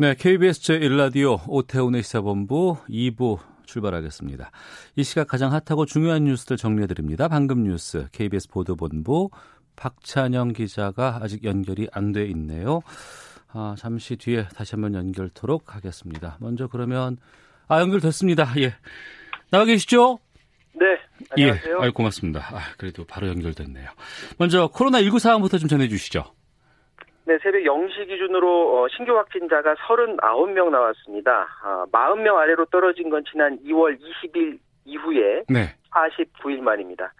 네, KBS 제1라디오 오태훈의 시사본부 2부 출발하겠습니다. 이 시각 가장 핫하고 중요한 뉴스들 정리해드립니다. 방금 뉴스 KBS 보도본부 박찬영 기자가 아직 연결이 안 돼 있네요. 아, 잠시 뒤에 다시 한번 연결토록 하겠습니다. 먼저 그러면 아 연결됐습니다. 예, 나와 계시죠? 네, 안녕하세요. 예, 아유, 고맙습니다. 아, 그래도 바로 연결됐네요. 먼저 코로나 19 상황부터 좀 전해주시죠. 네, 새벽 0시 기준으로 어, 신규 확진자가 39명 나왔습니다. 아, 40명 아래로 떨어진 건 지난 2월 20일 이후에 네, 49일 만입니다.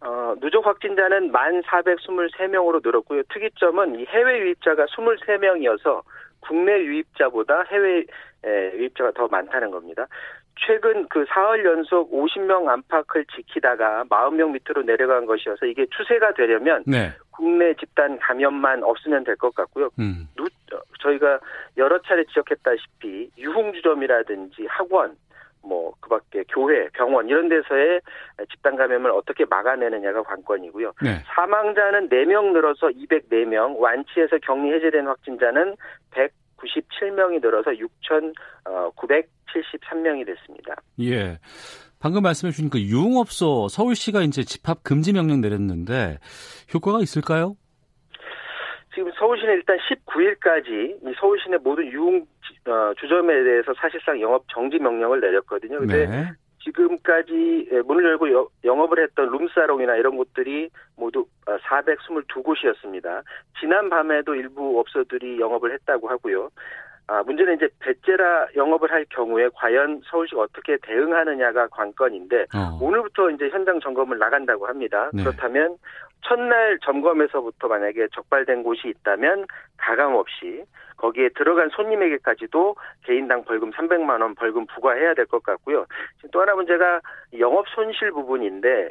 어, 누적 확진자는 1,423명으로 늘었고요. 특이점은 이 해외 유입자가 23명이어서 국내 유입자보다 해외 에, 유입자가 더 많다는 겁니다. 최근 그 사흘 연속 50명 안팎을 지키다가 40명 밑으로 내려간 것이어서 이게 추세가 되려면 네, 국내 집단 감염만 없으면 될 것 같고요. 음, 누, 어, 저희가 여러 차례 지적했다시피 유흥주점이라든지 학원, 뭐 그밖에 교회, 병원 이런 데서의 집단 감염을 어떻게 막아내느냐가 관건이고요. 네, 사망자는 4명 늘어서 204명, 완치해서 격리 해제된 확진자는 197명이 늘어서 어, 6,973명이 됐습니다. 예. 방금 말씀해 주신 그 유흥업소 서울시가 이제 집합 금지 명령 내렸는데 효과가 있을까요? 지금 서울시는 일단 19일까지 이 서울시내 모든 유흥 어, 주점에 대해서 사실상 영업 정지 명령을 내렸거든요. 근데 네. 지금까지 예, 문을 열고 여- 영업을 했던 룸사롱이나 이런 곳들이 모두 422곳이었습니다. 지난 밤에도 일부 업소들이 영업을 했다고 하고요. 아, 문제는 이제 배째라 영업을 할 경우에 과연 서울시가 어떻게 대응하느냐가 관건인데 어. 오늘부터 이제 현장 점검을 나간다고 합니다. 네. 그렇다면 첫날 점검에서부터 만약에 적발된 곳이 있다면 가감 없이 거기에 들어간 손님에게까지도 개인당 벌금 300만 원 벌금 부과해야 될 것 같고요. 지금 또 하나 문제가 영업 손실 부분인데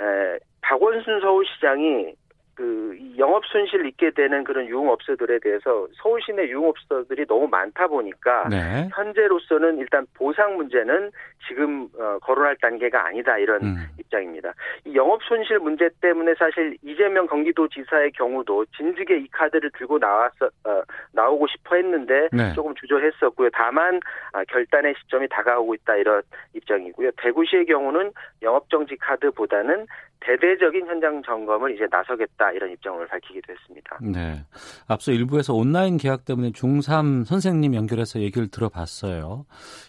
에, 박원순 서울시장이 그이 영업 손실 있게 되는 그런 유흥업소들에 대해서 서울 시 내 유흥업소들이 너무 많다 보니까 네. 현재로서는 일단 보상 문제는 지금 어, 거론할 단계가 아니다 이런 음. 입장입니다. 이 영업 손실 문제 때문에 사실 이재명 경기도지사의 경우도 진즉에 이 카드를 들고 나왔어 어, 나오고 싶어 했는데 네. 조금 주저했었고요. 다만 아, 결단의 시점이 다가오고 있다 이런 입장이고요. 대구시의 경우는 영업 정지 카드보다는 대대적인 현장 점검을 이제 나서겠다 이런 입장을 밝히기도 했습니다. 네. 앞서 일부에서 온라인 계약 때문에 중3 선생님 연결해서 얘기를 들어봤어요.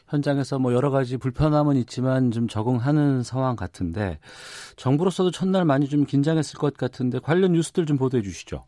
현장에서 뭐 여러 가지 불편함은 있지만 좀 적응하는 상황 같은데 정부로서도 첫날 많이 좀 긴장했을 것 같은데 관련 뉴스들 좀 보도해 주시죠.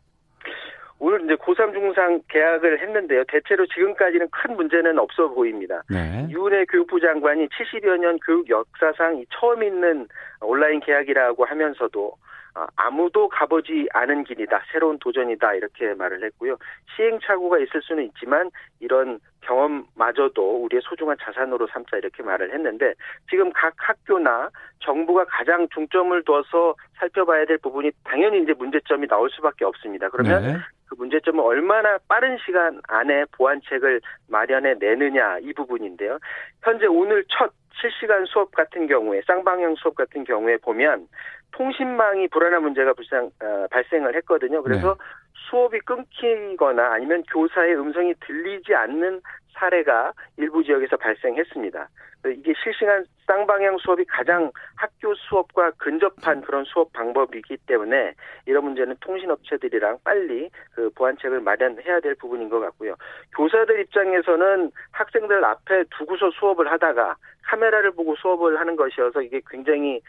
오늘 이제 고3 중상 계약을 했는데요. 대체로 지금까지는 큰 문제는 없어 보입니다. 네. 유은혜 교육부 장관이 70여 년 교육 역사상 이 처음 있는 온라인 계약이라고 하면서도 아, 아무도 가보지 않은 길이다. 새로운 도전이다. 이렇게 말을 했고요. 시행착오가 있을 수는 있지만 이런 경험마저도 우리의 소중한 자산으로 삼자 이렇게 말을 했는데 지금 각 학교나 정부가 가장 중점을 둬서 살펴봐야 될 부분이 당연히 이제 문제점이 나올 수밖에 없습니다. 그러면 네. 그 문제점은 얼마나 빠른 시간 안에 보완책을 마련해 내느냐 이 부분인데요. 현재 오늘 첫 실시간 수업 같은 경우에 쌍방향 수업 같은 경우에 보면 통신망이 불안한 문제가 불상, 어, 발생을 했거든요. 그래서 수업이 끊기거나 아니면 교사의 음성이 들리지 않는 사례가 일부 지역에서 발생했습니다. 이게 실시간 쌍방향 수업이 가장 학교 수업과 근접한 그런 수업 방법이기 때문에 이런 문제는 통신업체들이랑 빨리 그 보완책을 마련해야 될 부분인 것 같고요. 교사들 입장에서는 학생들 앞에 두고서 수업을 하다가 카메라를 보고 수업을 하는 것이어서 이게 굉장히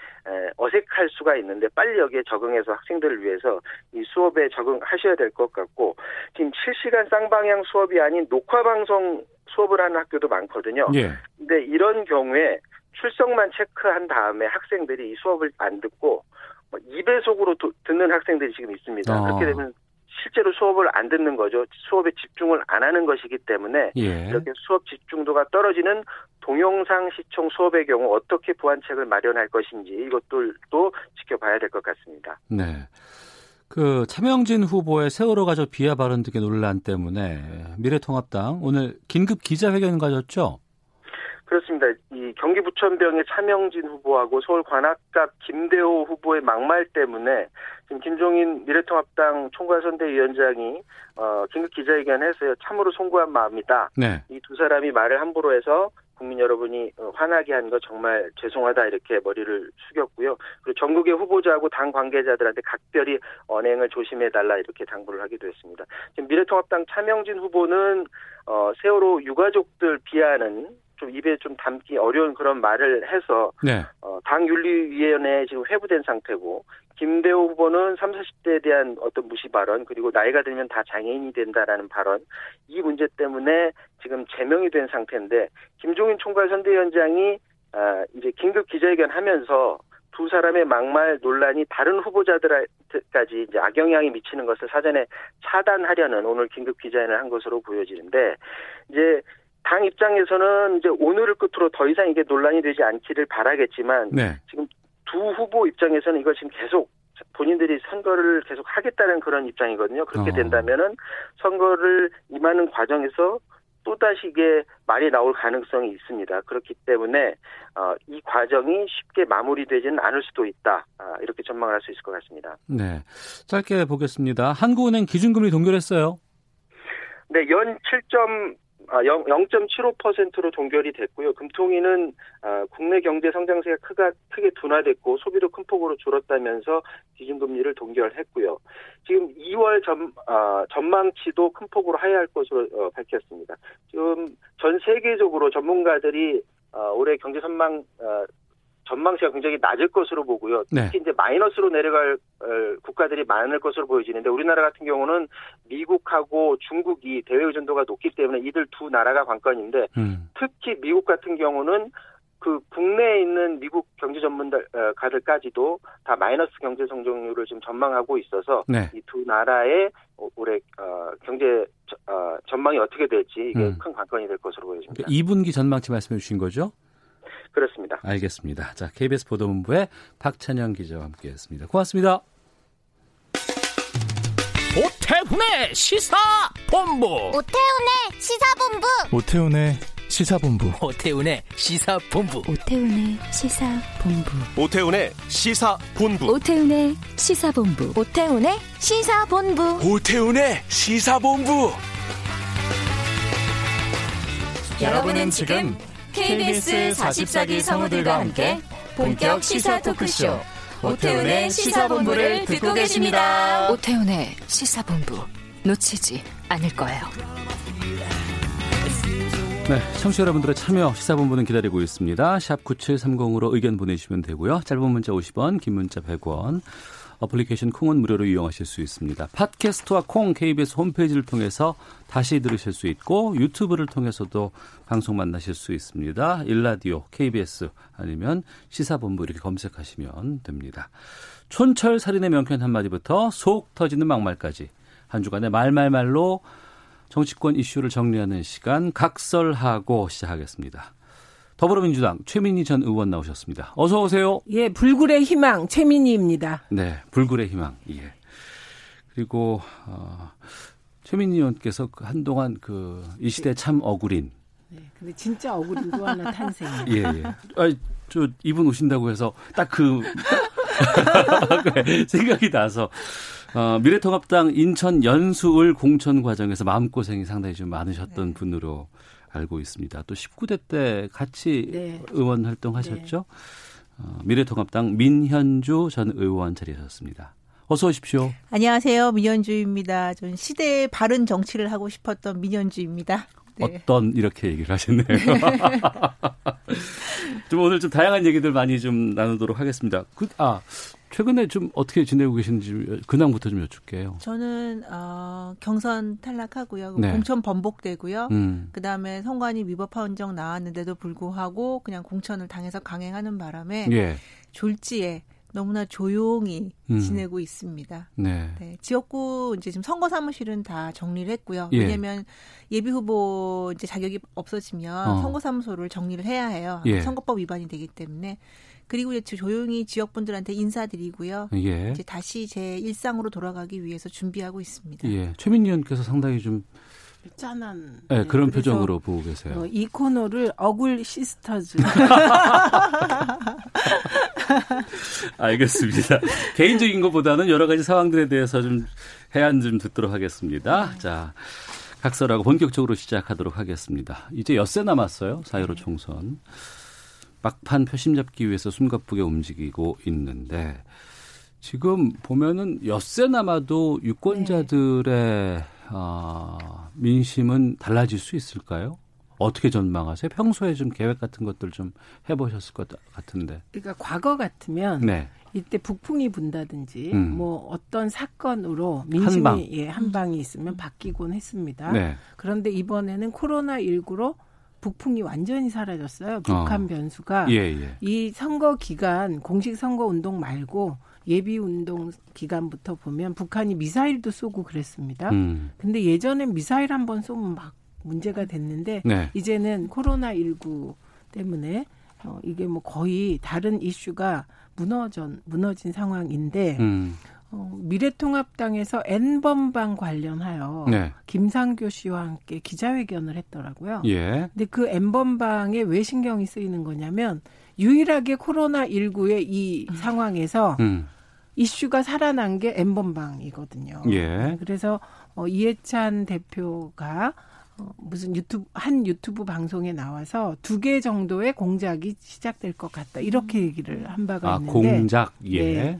어색할 수가 있는데 빨리 여기에 적응해서 학생들을 위해서 이 수업에 적응하셔야 될 것 같고 지금 실시간 쌍방향 수업이 아닌 녹화 방송 수업을 하는 학교도 많거든요. 예. 근데 이런 경우에 출석만 체크한 다음에 학생들이 이 수업을 안 듣고 2배속으로 듣는 학생들이 지금 있습니다. 어. 그렇게 되면 실제로 수업을 안 듣는 거죠. 수업에 집중을 안 하는 것이기 때문에 예. 이렇게 수업 집중도가 떨어지는 동영상 시청 수업의 경우 어떻게 보완책을 마련할 것인지 이것들도 지켜봐야 될 것 같습니다. 네. 그 차명진 후보의 세월호 가족 비하 발언 등의 논란 때문에 미래통합당 오늘 긴급 기자회견 가졌죠? 그렇습니다. 이 경기 부천병의 차명진 후보하고 서울 관악갑 김대호 후보의 막말 때문에 지금 김종인 미래통합당 총괄선대위원장이 어, 긴급 기자회견해서요 참으로 송구한 마음이다. 네. 이 두 사람이 말을 함부로 해서 국민 여러분이 어, 화나게 한 거 정말 죄송하다 이렇게 머리를 숙였고요. 그리고 전국의 후보자하고 당 관계자들한테 각별히 언행을 조심해 달라 이렇게 당부를 하기도 했습니다. 지금 미래통합당 차명진 후보는 어, 세월호 유가족들 비하는 좀 입에 좀 담기 어려운 그런 말을 해서 네. 어, 당 윤리위원회에 지금 회부된 상태고 김대호 후보는 3, 40대에 대한 어떤 무시 발언 그리고 나이가 들면 다 장애인이 된다라는 발언 이 문제 때문에 지금 제명이 된 상태인데 김종인 총괄 선대위원장이 아, 이제 긴급 기자회견 하면서 두 사람의 막말 논란이 다른 후보자들까지 이제 악영향이 미치는 것을 사전에 차단하려는 오늘 긴급 기자회견을 한 것으로 보여지는데 이제 당 입장에서는 이제 오늘을 끝으로 더 이상 이게 논란이 되지 않기를 바라겠지만 네. 지금 두 후보 입장에서는 이걸 지금 계속 본인들이 선거를 계속 하겠다는 그런 입장이거든요. 그렇게 어. 된다면은 선거를 임하는 과정에서 또다시 이게 말이 나올 가능성이 있습니다. 그렇기 때문에 어, 이 과정이 쉽게 마무리되지는 않을 수도 있다. 아, 이렇게 전망을 할 수 있을 것 같습니다. 네. 짧게 보겠습니다. 한국은행 기준금리 동결했어요. 네, 연 7점 아, 0, 0.75%로 동결이 됐고요. 금통위는 아, 국내 경제 성장세가 크가, 크게 둔화됐고 소비도 큰 폭으로 줄었다면서 기준금리를 동결했고요. 지금 2월 전, 아, 전망치도 큰 폭으로 하회할 것으로 어, 밝혔습니다. 지금 전 세계적으로 전문가들이 어, 올해 경제 전망 어, 전망치가 굉장히 낮을 것으로 보고요. 네. 특히 이제 마이너스로 내려갈 어, 국가들이 많을 것으로 보여지는데 우리나라 같은 경우는 미국하고 중국이 대외 의존도가 높기 때문에 이들 두 나라가 관건인데 음. 특히 미국 같은 경우는 그 국내에 있는 미국 경제 전문가들까지도 다 마이너스 경제 성장률을 지금 전망하고 있어서 네. 이두 나라의 올해 어, 경제 저- 어, 전망이 어떻게 될지 이게 음. 큰 관건이 될 것으로 보여집니다. 2분기 전망치 말씀해 주신 거죠? 그렇습니다. 알겠습니다. 자, KBS 보도본부의 박찬영 기자와 함께했습니다. 고맙습니다. 오태훈의 시사본부. 오태훈의 시사본부. 오태훈의 시사본부. 오태훈의 시사본부. 오태훈의 시사본부. 오태훈의 시사본부. 오태훈의 시사본부. 오태훈의 시사본부. 오태훈의 시사본부. 여러분은 지금 KBS 44기 성우들과 함께 본격 시사 토크쇼 오태훈의 시사본부를 듣고 계십니다. 오태훈의 시사본부 놓치지 않을 거예요. 네, 청취자 여러분들의 참여 시사본부는 기다리고 있습니다. 샵 9730으로 의견 보내주시면 되고요. 짧은 문자 50원, 긴 문자 100원. 어플리케이션 콩은 무료로 이용하실 수 있습니다. 팟캐스트와 콩 KBS 홈페이지를 통해서 다시 들으실 수 있고 유튜브를 통해서도 방송 만나실 수 있습니다. 일라디오 KBS 아니면 시사본부 이렇게 검색하시면 됩니다. 촌철 살인의 명쾌한 한마디부터 속 터지는 막말까지 한 주간의 말말말로 정치권 이슈를 정리하는 시간 각설하고 시작하겠습니다. 더불어민주당 최민희 전 의원 나오셨습니다. 어서 오세요. 예, 불굴의 희망 최민희입니다. 네, 불굴의 희망. 예. 그리고 어, 최민희 의원께서 그 한동안 그 이 시대 참 억울인. 네, 근데 진짜 억울인 또 하나 탄생이에요. 예, 예. 아, 저 이분 오신다고 해서 딱 그 생각이 나서 어, 미래통합당 인천 연수을 공천 과정에서 마음고생이 상당히 좀 많으셨던 네. 분으로 알고 있습니다. 또 19대 때 같이 네. 의원 활동하셨죠? 어, 미래통합당 민현주 전 의원 자리하셨습니다. 어서 오십시오. 안녕하세요. 민현주입니다. 전 시대의 바른 정치를 하고 싶었던 민현주입니다. 네. 어떤 이렇게 얘기를 하셨네요. 좀 오늘 좀 다양한 얘기들 많이 좀 나누도록 하겠습니다. 그, 아 최근에 좀 어떻게 지내고 계신지 근황부터 좀 여쭐게요. 저는 어, 경선 탈락하고요. 네. 공천 번복되고요. 음. 그다음에 선관위 위법 판정 나왔는데도 불구하고 그냥 공천을 당해서 강행하는 바람에 예. 졸지에 너무나 조용히 음. 지내고 있습니다. 네. 네. 지역구 이제 지금 선거 사무실은 다 정리를 했고요. 예. 왜냐하면 예비 후보 이제 자격이 없어지면 어. 선거 사무소를 정리를 해야 해요. 예. 선거법 위반이 되기 때문에 그리고 이제 조용히 지역 분들한테 인사드리고요. 예. 이제 다시 제 일상으로 돌아가기 위해서 준비하고 있습니다. 예. 최민희 의원께서 상당히 좀 짠한 네, 그런 표정으로 보고 계세요. 어, 이 코너를 억울 시스터즈. 알겠습니다. 개인적인 것보다는 여러 가지 상황들에 대해서 좀 해안 좀 듣도록 하겠습니다. 자, 각설하고 본격적으로 시작하도록 하겠습니다. 이제 엿새 남았어요. 사회로 총선. 막판 표심 잡기 위해서 숨가쁘게 움직이고 있는데 지금 보면은 엿새 남아도 유권자들의 네. 어, 민심은 달라질 수 있을까요? 어떻게 전망하세요? 평소에 좀 계획 같은 것들 좀 해보셨을 것 같은데. 그러니까 과거 같으면 네. 이때 북풍이 분다든지 음. 뭐 어떤 사건으로 민심이 한 예, 한 방이 있으면 바뀌곤 했습니다. 네. 그런데 이번에는 코로나 19로 북풍이 완전히 사라졌어요. 북한 어. 변수가 예, 예. 이 선거 기간 공식 선거 운동 말고 예비 운동 기간부터 보면 북한이 미사일도 쏘고 그랬습니다. 음. 근데 예전엔 미사일 한 번 쏘면 막 문제가 됐는데 네. 이제는 코로나 19 때문에 어, 이게 뭐 거의 다른 이슈가 무너진 무너진 상황인데 음. 어, 미래통합당에서 N번방 관련하여 네. 김상교 씨와 함께 기자회견을 했더라고요. 예. 근데 그 N번방에 왜 신경이 쓰이는 거냐면 유일하게 코로나19의 이 상황에서 음. 이슈가 살아난 게 N번방이거든요. 예. 그래서 어, 이해찬 대표가 어, 무슨 유튜브 한 유튜브 방송에 나와서 두 개 정도의 공작이 시작될 것 같다 이렇게 얘기를 한 바가 아, 있는데 공작 예. 네.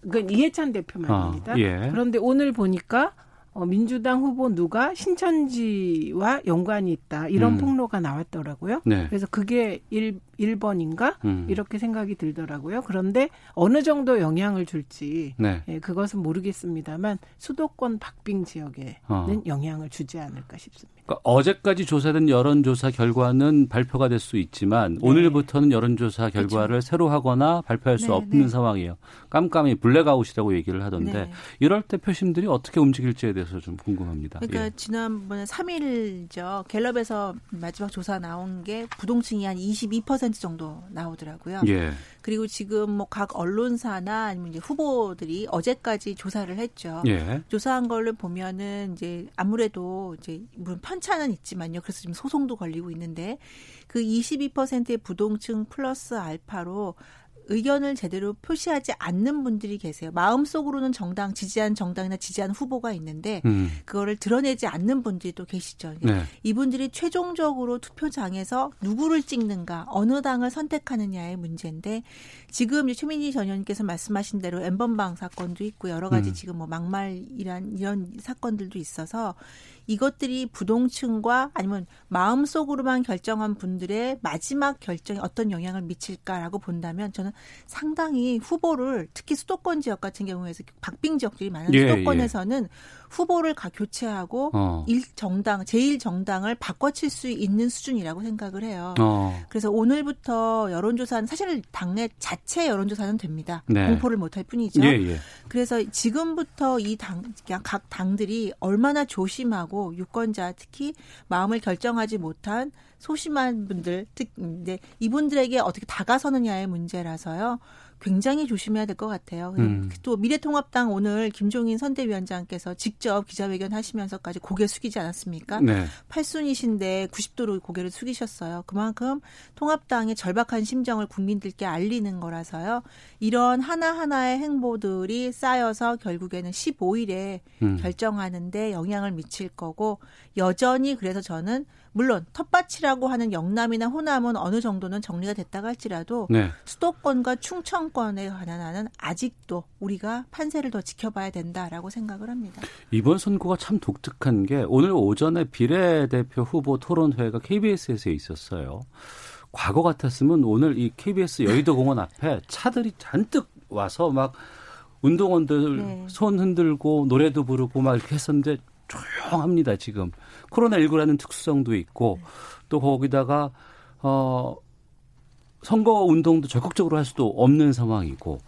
그건 이해찬 대표 말입니다. 아, 예. 그런데 오늘 보니까 어, 민주당 후보 누가 신천지와 연관이 있다 이런 음. 폭로가 나왔더라고요. 네. 그래서 그게 1, 1번인가 음. 이렇게 생각이 들더라고요. 그런데 어느 정도 영향을 줄지 네. 예, 그것은 모르겠습니다만 수도권 박빙 지역에는 어. 영향을 주지 않을까 싶습니다. 그러니까 어제까지 조사된 여론조사 결과는 발표가 될 수 있지만 네. 오늘부터는 여론조사 결과를 그렇죠. 새로 하거나 발표할 수 네, 없는 네. 상황이에요. 깜깜이 블랙아웃이라고 얘기를 하던데 네. 이럴 때 표심들이 어떻게 움직일지에 대해서 좀 궁금합니다. 그러니까 예. 지난번에 3일죠. 갤럽에서 마지막 조사 나온 게 부동층이 한22% 정도 나오더라고요. 예. 그리고 지금 뭐 각 언론사나 아니면 이제 후보들이 어제까지 조사를 했죠. 예. 조사한 걸로 보면은 이제 아무래도 이제 물론 편차는 있지만요. 그래서 지금 소송도 걸리고 있는데 그 22%의 부동층 플러스 알파로 의견을 제대로 표시하지 않는 분들이 계세요. 마음속으로는 정당 지지한 정당이나 지지한 후보가 있는데 음. 그거를 드러내지 않는 분들이 또 계시죠. 네. 이분들이 최종적으로 투표장에서 누구를 찍는가, 어느 당을 선택하느냐의 문제인데 지금 최민희 전 의원께서 말씀하신 대로 엠번방 사건도 있고 여러 가지 음. 지금 뭐 막말이란 이런 사건들도 있어서 이것들이 부동층과 아니면 마음속으로만 결정한 분들의 마지막 결정에 어떤 영향을 미칠까라고 본다면 저는 상당히 후보를 특히 수도권 지역 같은 경우에서 박빙 지역들이 많은 예, 수도권에서는 예. 후보를 가 교체하고 어. 일 정당 제일 정당을 바꿔칠 수 있는 수준이라고 생각을 해요. 어. 그래서 오늘부터 여론조사는 사실 당내 자체 여론조사는 됩니다. 네. 공포를 못할 뿐이죠. 예, 예. 그래서 지금부터 이당각 당들이 얼마나 조심하고 하고 유권자 특히 마음을 결정하지 못한 소심한 분들 특인데 이분들에게 어떻게 다가서느냐의 문제라서요. 굉장히 조심해야 될 것 같아요. 음. 또 미래통합당 오늘 김종인 선대위원장께서 직접 기자회견 하시면서까지 고개 숙이지 않았습니까? 네. 8순이신데 90도로 고개를 숙이셨어요. 그만큼 통합당의 절박한 심정을 국민들께 알리는 거라서요. 이런 하나하나의 행보들이 쌓여서 결국에는 15일에 음. 결정하는데 영향을 미칠 거고 여전히 그래서 저는 물론 텃밭이라고 하는 영남이나 호남은 어느 정도는 정리가 됐다고 할지라도 네. 수도권과 충청권에 관한 한은 아직도 우리가 판세를 더 지켜봐야 된다라고 생각을 합니다. 이번 선거가 참 독특한 게 오늘 오전에 비례대표 후보 토론회가 KBS에서 있었어요. 과거 같았으면 오늘 이 KBS 여의도 공원 앞에 차들이 잔뜩 와서 막 운동원들 네. 손 흔들고 노래도 부르고 막 이렇게 했었는데 조용합니다, 지금. 코로나19라는 특수성도 있고, 또 거기다가, 어, 선거 운동도 적극적으로 할 수도 없는 상황이고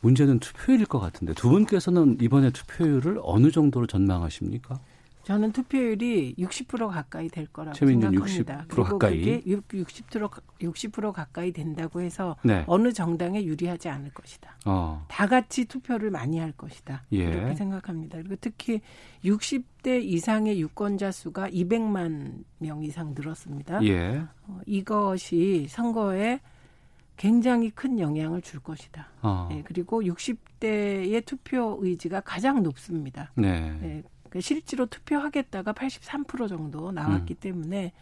문제는 투표율일 것 같은데 두 분께서는 이번에 투표율을 어느 정도로 전망하십니까? 저는 투표율이 60% 가까이 될 거라고 생각합니다. 60% 가까이. 60% 60% 가까이 된다고 해서 네. 어느 정당에 유리하지 않을 것이다. 어. 다 같이 투표를 많이 할 것이다. 예. 이렇게 생각합니다. 그리고 특히 60대 이상의 유권자 수가 200만 명 이상 늘었습니다. 예. 어, 이것이 선거에 굉장히 큰 영향을 줄 것이다. 어. 네, 그리고 60대의 투표 의지가 가장 높습니다. 네. 네, 그 실제로 투표하겠다가 83% 정도 나왔기 음. 때문에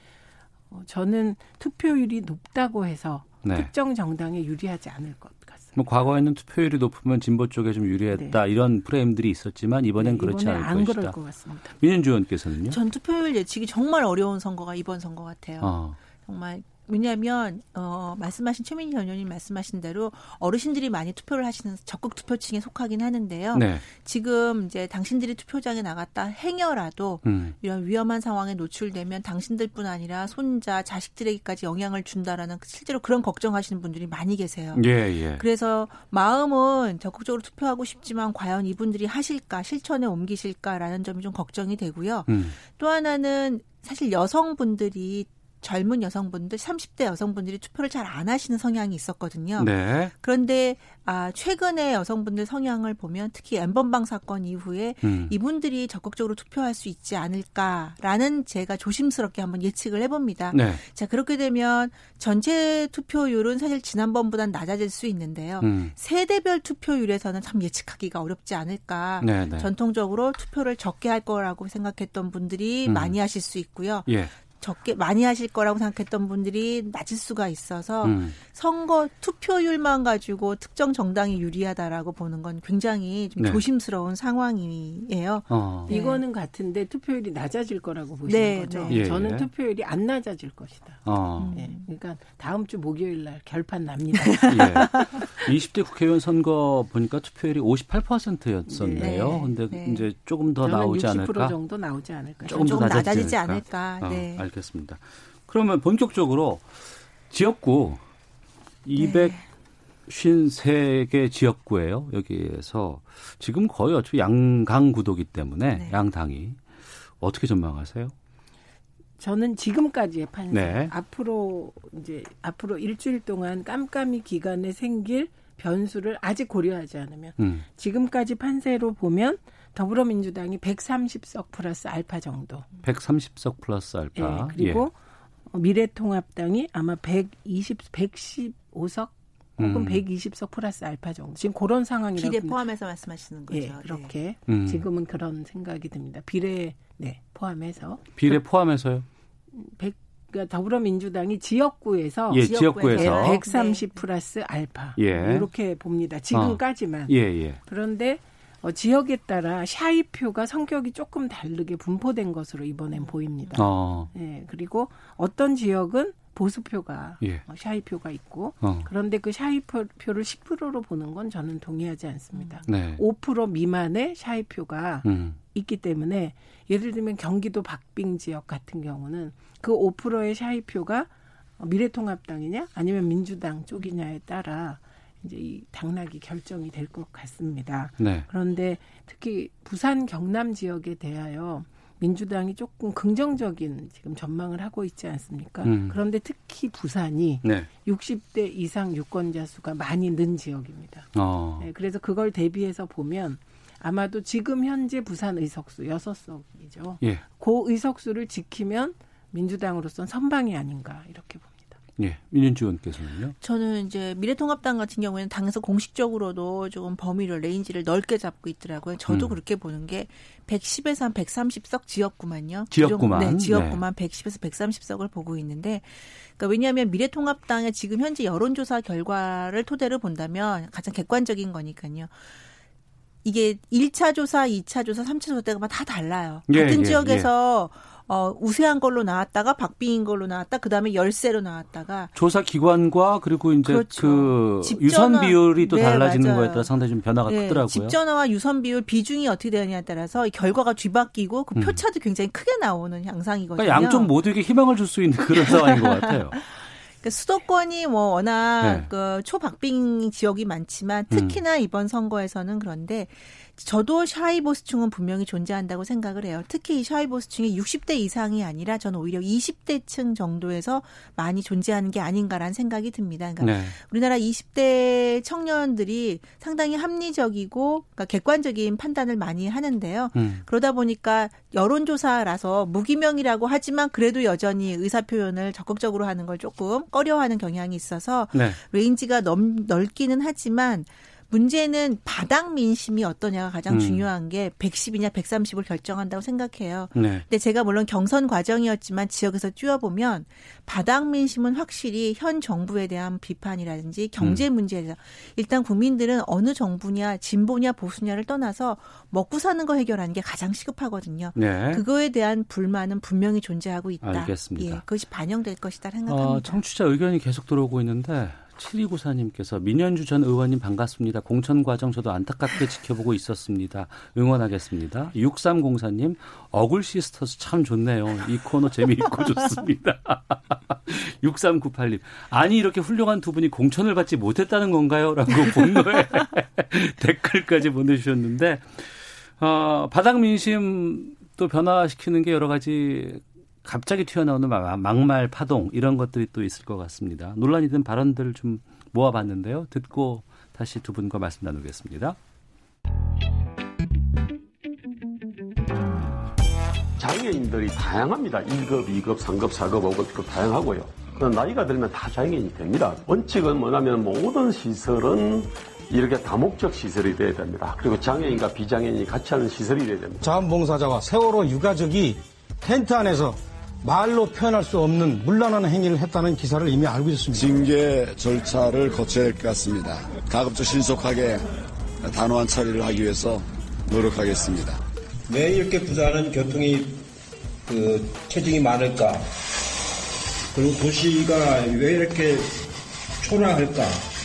어, 저는 투표율이 높다고 해서 네. 특정 정당에 유리하지 않을 것 같습니다. 뭐 과거에는 투표율이 높으면 진보 쪽에 좀 유리했다 네. 이런 프레임들이 있었지만 이번엔 네, 그렇지 않을 안 것이다. 그럴 것 같습니다. 민현주 의원께서는요? 전 투표율 예측이 정말 어려운 선거가 이번 선거 같아요. 어. 정말 왜냐하면 어 말씀하신 최민희 전 의원님 말씀하신 대로 어르신들이 많이 투표를 하시는 적극 투표층에 속하긴 하는데요. 네. 지금 이제 당신들이 투표장에 나갔다 행여라도 음. 이런 위험한 상황에 노출되면 당신들뿐 아니라 손자, 자식들에게까지 영향을 준다라는 실제로 그런 걱정하시는 분들이 많이 계세요. 예, 예. 그래서 마음은 적극적으로 투표하고 싶지만 과연 이분들이 하실까 실천에 옮기실까라는 점이 좀 걱정이 되고요. 음. 또 하나는 사실 여성분들이 젊은 여성분들, 30대 여성분들이 투표를 잘 안 하시는 성향이 있었거든요. 네. 그런데 아, 최근에 여성분들 성향을 보면 특히 엠번방 사건 이후에 음. 이분들이 적극적으로 투표할 수 있지 않을까라는 제가 조심스럽게 한번 예측을 해봅니다. 네. 자 그렇게 되면 전체 투표율은 사실 지난번보다는 낮아질 수 있는데요. 음. 세대별 투표율에서는 참 예측하기가 어렵지 않을까. 네, 네. 전통적으로 투표를 적게 할 거라고 생각했던 분들이 음. 많이 하실 수 있고요. 예. 적게 많이 하실 거라고 생각했던 분들이 낮을 수가 있어서 음. 선거 투표율만 가지고 특정 정당이 유리하다라고 보는 건 굉장히 좀 네. 조심스러운 상황이에요. 어. 네. 이거는 같은데 투표율이 낮아질 거라고 보시는 네, 거죠. 네. 예, 저는 예. 투표율이 안 낮아질 것이다. 어. 네. 그러니까 다음 주 목요일 날 결판 납니다. 예. 20대 국회의원 선거 보니까 투표율이 58%였었네요. 근데 이제 조금 더 나오지 않을까? 60% 정도 나오지 않을까? 조금, 조금 낮아지지 않을까? 어, 네. 알겠습니다. 그러면 본격적으로 지역구 253개 지역구예요. 여기에서 지금 거의 어차피 양강 구도기 때문에 네. 양당이 어떻게 전망하세요? 저는 지금까지의 판세 네. 앞으로 이제 앞으로 일주일 동안 깜깜이 기간에 생길 변수를 아직 고려하지 않으면 음. 지금까지 판세로 보면 더불어민주당이 130석 플러스 알파 정도. 130석 플러스 알파. 네, 그리고 예. 미래통합당이 아마 120, 115석 혹은 음. 120석 플러스 알파 정도. 지금 그런 상황이라고. 비례 포함해서 말씀하시는 거죠. 예, 네, 그렇게 네. 음. 지금은 그런 생각이 듭니다. 비례 네, 포함해서. 비례 포함해서요? 100 그러니까 더불어민주당이 지역구에서 예, 지역구에서 130 플러스 알파 예. 이렇게 봅니다. 지금까지만. 어. 예, 예. 그런데 어, 지역에 따라 샤이표가 성격이 조금 다르게 분포된 것으로 이번엔 보입니다. 어. 예, 그리고 어떤 지역은 보수표가 예. 어, 샤이표가 있고 어. 그런데 그 샤이표를 10%로 보는 건 저는 동의하지 않습니다. 네. 5% 미만의 샤이표가 음. 있기 때문에 예를 들면 경기도 박빙 지역 같은 경우는 그 5%의 샤이표가 미래통합당이냐 아니면 민주당 쪽이냐에 따라 이제 이 당락이 결정이 될 것 같습니다. 네. 그런데 특히 부산 경남 지역에 대하여 민주당이 조금 긍정적인 지금 전망을 하고 있지 않습니까? 음. 그런데 특히 부산이 네. 60대 이상 유권자 수가 많이 는 지역입니다. 어. 네, 그래서 그걸 대비해서 보면 아마도 지금 현재 부산 의석수 6석이죠. 예. 그 의석수를 지키면 민주당으로선 선방이 아닌가 이렇게 봅니다. 예, 민현주 의원께서는요? 저는 이제 미래통합당 같은 경우에는 당에서 공식적으로도 조금 범위를 range를 넓게 잡고 있더라고요. 저도 음. 그렇게 보는 게 110에서 한 130석 지역구만요. 그 지역구만. 네, 지역구만 네. 110에서 130석을 보고 있는데 그러니까 왜냐하면 미래통합당의 지금 현재 여론조사 결과를 토대로 본다면 가장 객관적인 거니까요. 이게 1차 조사, 2차 조사, 3차 조사 때가 다 달라요. 예, 같은 예, 지역에서 예. 어, 우세한 걸로 나왔다가 박빙인 걸로 나왔다. 그다음에 열세로 나왔다가 조사 기관과 그리고 이제 그렇죠. 그 집전화, 유선 비율이 또 네, 달라지는 맞아요. 거에 따라 상당히 좀 변화가 네, 크더라고요. 집전화와 유선 비율 비중이 어떻게 되느냐에 따라서 결과가 뒤바뀌고 그 음. 표차도 굉장히 크게 나오는 양상이거든요. 그러니까 양쪽 모두에게 희망을 줄 수 있는 그런 상황인 것 같아요. 그러니까 수도권이 뭐 워낙 네. 그 초박빙 지역이 많지만 특히나 음. 이번 선거에서는 그런데 저도 샤이보스층은 분명히 존재한다고 생각을 해요. 특히 이 샤이보스층이 60대 이상이 아니라 저는 오히려 20대층 정도에서 많이 존재하는 게 아닌가라는 생각이 듭니다. 그러니까 네. 우리나라 20대 청년들이 상당히 합리적이고 그러니까 객관적인 판단을 많이 하는데요. 음. 그러다 보니까 여론조사라서 무기명이라고 하지만 그래도 여전히 의사 표현을 적극적으로 하는 걸 조금 꺼려하는 경향이 있어서 네. range가 넓, 넓기는 하지만 문제는 바닥 민심이 어떠냐가 가장 음. 중요한 게 110이냐 130을 결정한다고 생각해요. 네. 근데 제가 물론 경선 과정이었지만 지역에서 뛰어보면 바닥 민심은 확실히 현 정부에 대한 비판이라든지 경제 음. 문제에 대해서 일단 국민들은 어느 정부냐 진보냐 보수냐를 떠나서 먹고 사는 거 해결하는 게 가장 시급하거든요. 네. 그거에 대한 불만은 분명히 존재하고 있다. 알겠습니다. 예, 그것이 반영될 것이다 생각합니다. 어, 청취자 의견이 계속 들어오고 있는데 7294님께서 민현주 전 의원님 반갑습니다. 공천 과정 저도 안타깝게 지켜보고 있었습니다. 응원하겠습니다. 6304님 억울 sisters 참 좋네요. 이 코너 재미있고 좋습니다. 6398님 아니 이렇게 훌륭한 두 분이 공천을 받지 못했다는 건가요? 라고 분노의 댓글까지 보내주셨는데 어, 바닥 민심 또 변화시키는 게 여러 가지 갑자기 튀어나오는 막말 파동 이런 것들이 또 있을 것 같습니다. 논란이 된 발언들을 좀 모아봤는데요. 듣고 다시 두 분과 말씀 나누겠습니다. 장애인들이 다양합니다. 1급, 2급, 3급, 4급, 5급 다양하고요. 나이가 들면 다 장애인이 됩니다. 원칙은 뭐냐면 모든 시설은 이렇게 다목적 시설이 돼야 됩니다. 그리고 장애인과 비장애인이 같이 하는 시설이 돼야 됩니다. 자원봉사자와 세월호 유가족이 텐트 안에서 말로 표현할 수 없는 물란한 행위를 했다는 기사를 이미 알고 있습니다. 징계 절차를 거쳐야 할 것 같습니다. 가급적 신속하게 단호한 처리를 하기 위해서 노력하겠습니다. 왜 이렇게 부산은 교통이 그 체증이 많을까? 그리고 도시가 왜 이렇게 초라할까?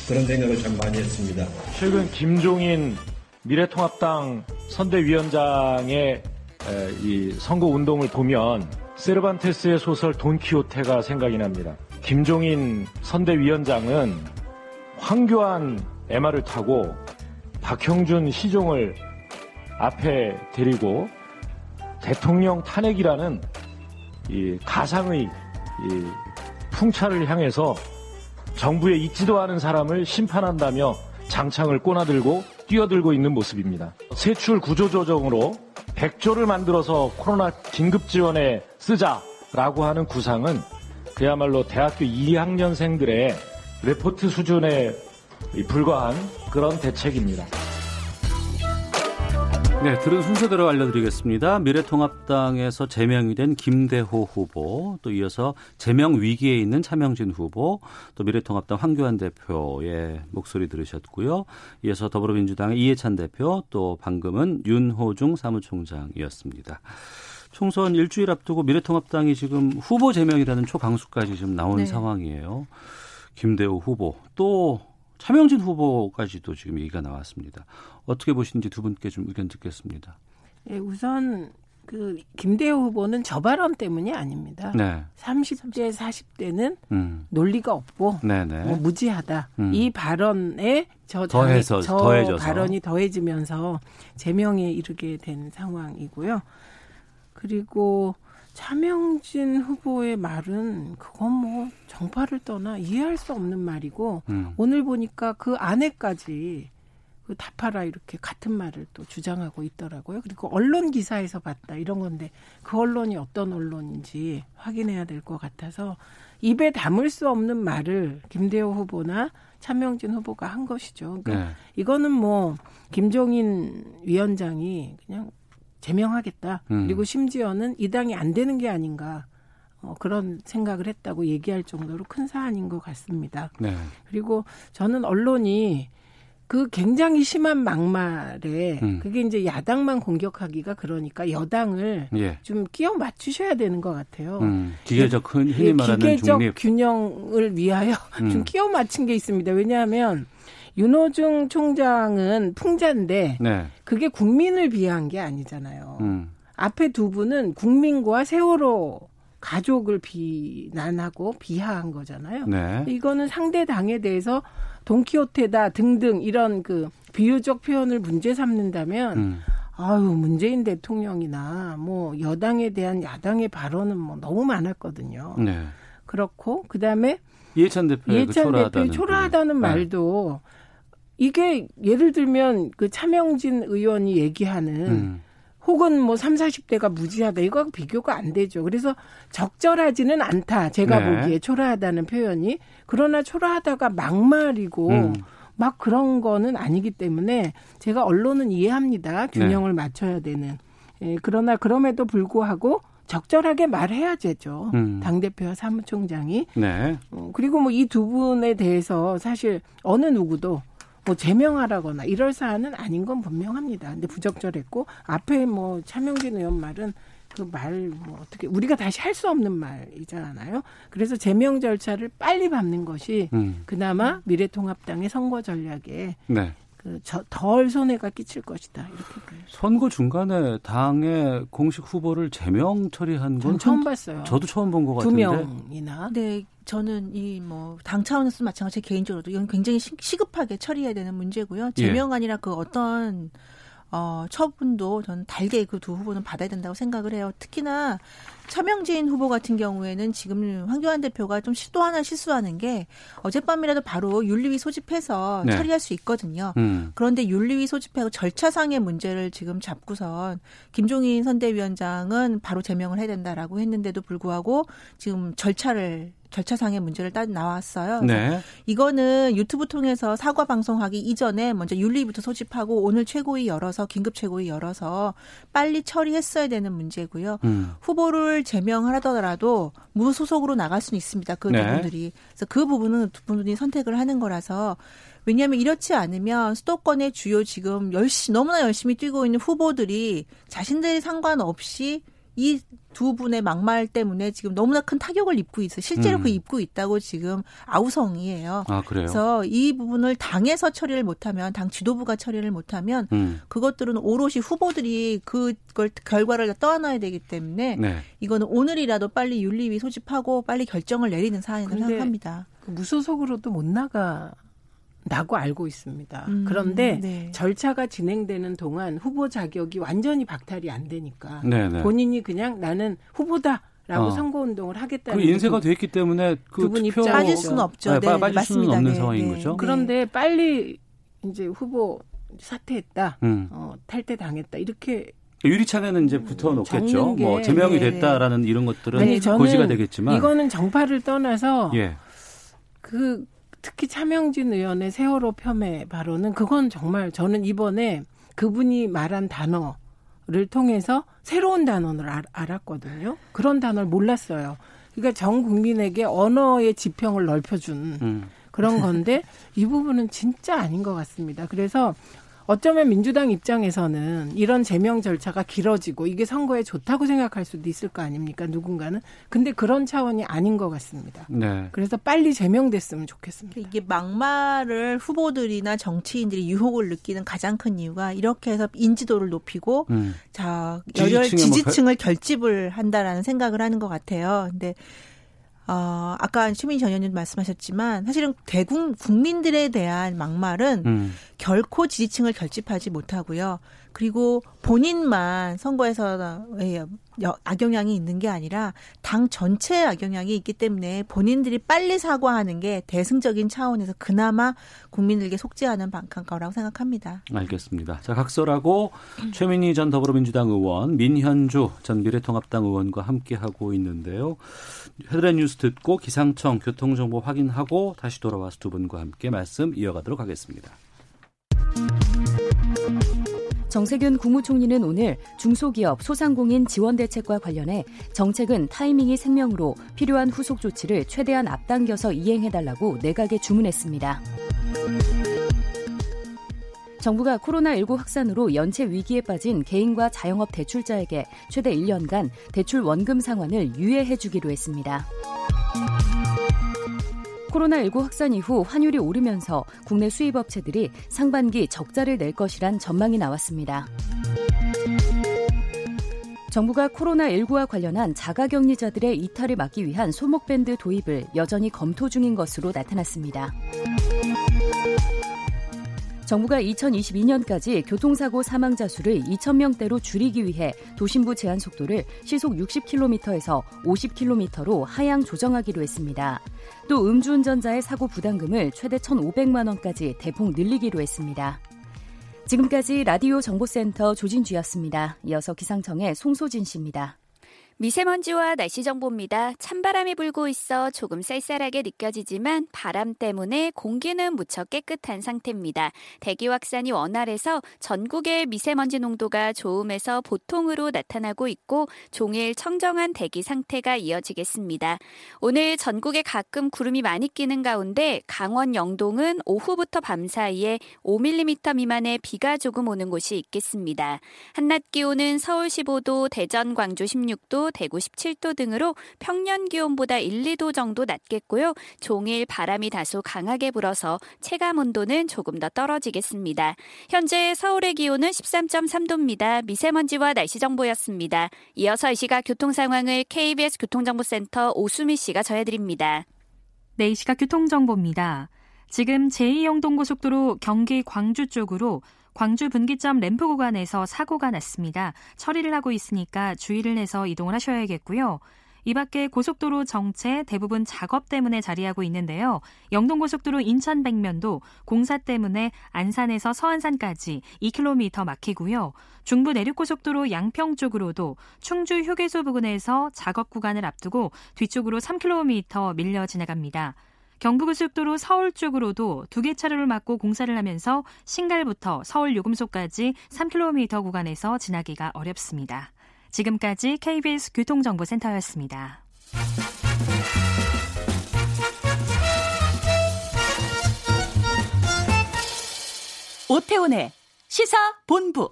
그런 생각을 참 많이 했습니다. 최근 김종인 미래통합당 선대위원장의 이 선거 운동을 보면 세르반테스의 소설 돈키호테가 생각이 납니다. 김종인 선대위원장은 황교안 MR을 타고 박형준 시종을 앞에 데리고 대통령 탄핵이라는 이 가상의 이 풍차를 향해서 정부에 있지도 않은 사람을 심판한다며 장창을 꼬나들고 뛰어들고 있는 모습입니다. 세출 구조조정으로 100조를 만들어서 코로나 긴급 지원에 쓰자라고 하는 구상은 그야말로 대학교 2학년생들의 레포트 수준에 불과한 그런 대책입니다. 네, 들은 순서대로 알려드리겠습니다. 미래통합당에서 제명이 된 김대호 후보, 또 이어서 제명 위기에 있는 차명진 후보, 또 미래통합당 황교안 대표의 목소리 들으셨고요. 이어서 더불어민주당의 이해찬 대표, 또 방금은 윤호중 사무총장이었습니다. 총선 일주일 앞두고 미래통합당이 지금 후보 제명이라는 초강수까지 지금 나온 네. 상황이에요. 김대호 후보, 또 차명진 후보까지도 지금 얘기가 나왔습니다. 어떻게 보시는지 두 분께 좀 의견 듣겠습니다. 예, 우선 그 김대호 후보는 저 발언 때문이 아닙니다. 네. 30대, 40대는 음. 논리가 없고 뭐 무지하다. 음. 이 발언에 저, 더해서, 저 더해져서. 발언이 더해지면서 제명에 이르게 된 상황이고요. 그리고 차명진 후보의 말은 그건 뭐 정파를 떠나 이해할 수 없는 말이고 음. 오늘 보니까 그그 다파라 이렇게 같은 말을 또 주장하고 있더라고요. 그리고 언론 기사에서 봤다 이런 건데 그 언론이 어떤 언론인지 확인해야 될 것 같아서 입에 담을 수 없는 말을 김대호 후보나 차명진 후보가 한 것이죠. 그러니까 네. 이거는 뭐 김종인 위원장이 그냥 제명하겠다. 음. 그리고 심지어는 이 당이 안 되는 게 아닌가. 어, 그런 생각을 했다고 얘기할 정도로 큰 사안인 것 같습니다. 네. 그리고 저는 언론이 그 굉장히 심한 막말에 음. 그게 이제 야당만 공격하기가 그러니까 여당을 예. 좀 끼워 맞추셔야 되는 것 같아요. 음. 기계적 흔히 예, 말하는 기계적 중립. 균형을 위하여 음. 좀 끼워 맞춘 게 있습니다. 왜냐하면 윤호중 총장은 풍자인데 네. 그게 국민을 비한 게 아니잖아요. 음. 앞에 두 분은 국민과 세월호 가족을 비난하고 비하한 거잖아요. 네. 이거는 상대 당에 대해서 돈키호테다 등등 이런 그 비유적 표현을 문제 삼는다면 음. 아유 문재인 대통령이나 뭐 여당에 대한 야당의 발언은 뭐 너무 많았거든요. 네. 그렇고 그다음에 이해찬 대표의 이해찬 그 초라하다는, 초라하다는 말도 이게 예를 들면 그 차명진 의원이 얘기하는 음. 혹은 뭐 3, 40대가 무지하다. 이거 비교가 안 되죠. 그래서 적절하지는 않다. 제가 네. 보기에 초라하다는 표현이. 그러나 초라하다가 막말이고 음. 막 그런 거는 아니기 때문에 제가 언론은 이해합니다. 균형을 네. 맞춰야 되는. 예, 그러나 그럼에도 불구하고 적절하게 말해야 되죠. 음. 당대표와 사무총장이. 네. 어, 그리고 뭐 이 두 분에 대해서 사실 어느 누구도 뭐 제명하라거나 이럴 사안은 아닌 건 분명합니다. 근데 부적절했고 앞에 뭐 차명진 의원 말은 그 말 뭐 어떻게 우리가 다시 할 수 없는 말이잖아요. 그래서 제명 절차를 빨리 밟는 것이 음. 그나마 미래통합당의 선거 전략에 네. 그덜 손해가 끼칠 것이다 이렇게 봐요. 선거 중간에 당의 공식 후보를 제명 처리한 건 처음 봤어요. 저도 처음 본 것 같은데 두 명이나. 네, 저는 이 뭐 당 차원에서 마찬가지 개인적으로도 이건 굉장히 시급하게 처리해야 되는 문제고요. 제명 예. 아니라 그 어떤 어, 처분도 저는 달게 그 두 후보는 받아야 된다고 생각을 해요. 특히나 차명진 후보 같은 경우에는 지금 황교안 대표가 좀 시도 하나 실수하는 게 어젯밤이라도 바로 윤리위 소집해서 네. 처리할 수 있거든요. 음. 그런데 윤리위 소집하고 절차상의 문제를 지금 잡고선 김종인 선대위원장은 바로 제명을 해야 된다라고 했는데도 불구하고 지금 절차를 절차상의 문제를 따 나왔어요. 네. 이거는 유튜브 통해서 사과 방송하기 이전에 먼저 윤리부터 소집하고 오늘 최고위 열어서 긴급 최고위 열어서 빨리 처리했어야 되는 문제고요. 음. 후보를 제명하더라도 무소속으로 나갈 수는 있습니다. 그 네. 부분들이. 그래서 그 부분은 두 분이 선택을 하는 거라서 왜냐하면 이렇지 않으면 수도권의 주요 지금 열심히 너무나 열심히 뛰고 있는 후보들이 자신들이 상관없이 이 두 분의 막말 때문에 지금 너무나 큰 타격을 입고 있어요. 실제로 그 음. 그 입고 있다고 지금 아우성이에요. 아, 그래요? 그래서 이 부분을 당에서 처리를 못하면 당 지도부가 처리를 못하면 음. 그것들은 오롯이 후보들이 그걸 결과를 떠안아야 되기 때문에 네. 이거는 오늘이라도 빨리 윤리위 소집하고 빨리 결정을 내리는 사안이라고 생각합니다. 그 무소속으로도 못 나가 라고 알고 있습니다. 음, 그런데 네. 절차가 진행되는 동안 후보 자격이 완전히 박탈이 안 되니까 네네. 네. 본인이 그냥 나는 후보다. 라고 어. 선거 운동을 하겠다는 그 인쇄가 됐기 때문에 그분 입장 빠질 수는 없죠. 네, 네, 빠질 맞습니다. 수는 없는 네, 상황인 네. 거죠. 그런데 빨리 이제 후보 사퇴했다, 음. 어, 탈퇴 당했다 이렇게 유리창에는 이제 붙어 놓겠죠. 뭐 제명이 됐다라는 이런 것들은 아니, 고지가 되겠지만 이거는 정파를 떠나서 예. 그 특히 차명진 의원의 세월호 폄훼 발언은 그건 정말 저는 이번에 그분이 말한 단어를 통해서 새로운 단어를 알, 알았거든요. 그런 단어를 몰랐어요. 그러니까 전 국민에게 언어의 지평을 넓혀준 음. 그런 건데 이 부분은 진짜 아닌 것 같습니다. 그래서 어쩌면 민주당 입장에서는 이런 제명 절차가 길어지고 이게 선거에 좋다고 생각할 수도 있을 거 아닙니까? 누군가는. 근데 그런 차원이 아닌 것 같습니다. 네. 그래서 빨리 제명됐으면 좋겠습니다. 이게 막말을 후보들이나 정치인들이 유혹을 느끼는 가장 큰 이유가 이렇게 해서 인지도를 높이고 음. 자, 열혈 지지층을 뭐 결집을 한다라는 생각을 하는 것 같아요. 근데 어, 아까 시민 전현님 말씀하셨지만 사실은 대국 국민들에 대한 막말은 음. 결코 지지층을 결집하지 못하고요. 그리고 본인만 선거에서 악영향이 있는 게 아니라 당 전체에 악영향이 있기 때문에 본인들이 빨리 사과하는 게 대승적인 차원에서 그나마 국민들에게 속죄하는 방향거라고 생각합니다. 알겠습니다. 자, 각설하고 최민희 전 더불어민주당 의원, 민현주 전 미래통합당 의원과 함께 하고 있는데요. 헤드라인 뉴스 듣고 기상청 교통정보 확인하고 다시 돌아와서 두 분과 함께 말씀 이어가도록 하겠습니다. 정세균 국무총리는 오늘 중소기업 소상공인 지원 대책과 관련해 정책은 타이밍이 생명으로 필요한 후속 조치를 최대한 앞당겨서 이행해달라고 내각에 주문했습니다. 정부가 코로나19 확산으로 연체 위기에 빠진 개인과 자영업 대출자에게 최대 1년간 대출 원금 상환을 유예해 주기로 했습니다. 코로나19 확산 이후 환율이 오르면서 국내 수입업체들이 상반기 적자를 낼 것이란 전망이 나왔습니다. 정부가 코로나19와 관련한 자가격리자들의 이탈을 막기 위한 소목밴드 도입을 여전히 검토 중인 것으로 나타났습니다. 정부가 2022년까지 교통사고 사망자 수를 2,000명대로 줄이기 위해 도심부 제한 속도를 시속 60km에서 50km로 하향 조정하기로 했습니다. 또 음주운전자의 사고 부담금을 최대 1,500만 원까지 대폭 늘리기로 했습니다. 지금까지 라디오 정보센터 조진주였습니다. 이어서 기상청의 송소진 씨입니다. 미세먼지와 날씨 정보입니다. 찬바람이 불고 있어 조금 쌀쌀하게 느껴지지만 바람 때문에 공기는 무척 깨끗한 상태입니다. 대기 확산이 원활해서 전국의 미세먼지 농도가 좋음에서 보통으로 나타나고 있고 종일 청정한 대기 상태가 이어지겠습니다. 오늘 전국에 가끔 구름이 많이 끼는 가운데 강원 영동은 오후부터 밤 사이에 5mm 미만의 비가 조금 오는 곳이 있겠습니다. 한낮 기온은 서울 15도, 대전, 광주 16도, 대구 17도 등으로 평년 기온보다 1, 2도 정도 낮겠고요. 종일 바람이 다소 강하게 불어서 체감 온도는 조금 더 떨어지겠습니다. 현재 서울의 기온은 13.3도입니다. 미세먼지와 날씨 정보였습니다. 이어서 이 시각 교통 상황을 KBS 교통정보센터 오수미 씨가 전해드립니다. 네, 이 시각 교통정보입니다. 지금 제2영동고속도로 경기 광주 쪽으로 광주 분기점 램프 구간에서 사고가 났습니다. 처리를 하고 있으니까 주의를 해서 이동을 하셔야겠고요. 이 밖에 고속도로 정체 대부분 작업 때문에 자리하고 있는데요. 영동고속도로 인천 백면도 공사 때문에 안산에서 서안산까지 2km 막히고요. 중부 내륙고속도로 양평 쪽으로도 충주 휴게소 부근에서 작업 구간을 앞두고 뒤쪽으로 3km 밀려 지나갑니다. 경부고속도로 서울 쪽으로도 두 개 차로를 막고 공사를 하면서 신갈부터 서울 요금소까지 3km 구간에서 지나기가 어렵습니다. 지금까지 KBS 교통정보센터였습니다. 오태훈의 시사 본부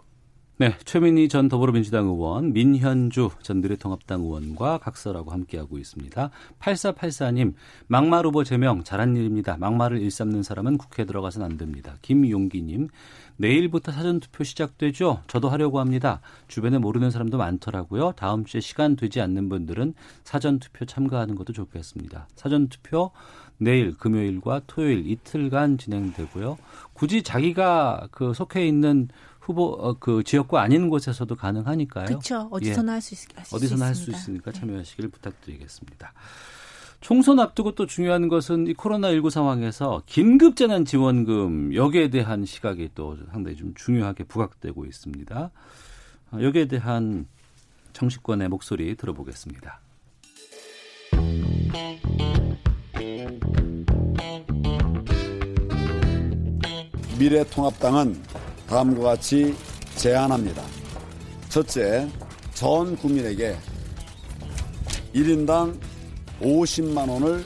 네, 최민희 전 더불어민주당 의원, 민현주 전 미래통합당 의원과 각설하고 함께하고 있습니다. 8484님, 막말 후보 제명 잘한 일입니다. 막말을 일삼는 사람은 국회에 들어가선 안 됩니다. 김용기님, 내일부터 사전투표 시작되죠? 저도 하려고 합니다. 주변에 모르는 사람도 많더라고요. 다음 주에 시간 되지 않는 분들은 사전투표 참가하는 것도 좋겠습니다. 사전투표 내일 금요일과 토요일 이틀간 진행되고요. 굳이 자기가 그 속해 있는 후보 어, 그 지역구 아닌 곳에서도 가능하니까요. 그렇죠. 어디서나 예. 할수 있, 어디서나 할 수 있으니까 참여하시길 부탁드리겠습니다. 총선 앞두고 또 중요한 것은 이 코로나19 상황에서 긴급 재난 지원금 여기에 대한 시각이 또 상당히 좀 중요하게 부각되고 있습니다. 어, 여기에 대한 정치권의 목소리 들어보겠습니다. 미래통합당은 다음과 같이 제안합니다. 첫째, 전 국민에게 1인당 50만 원을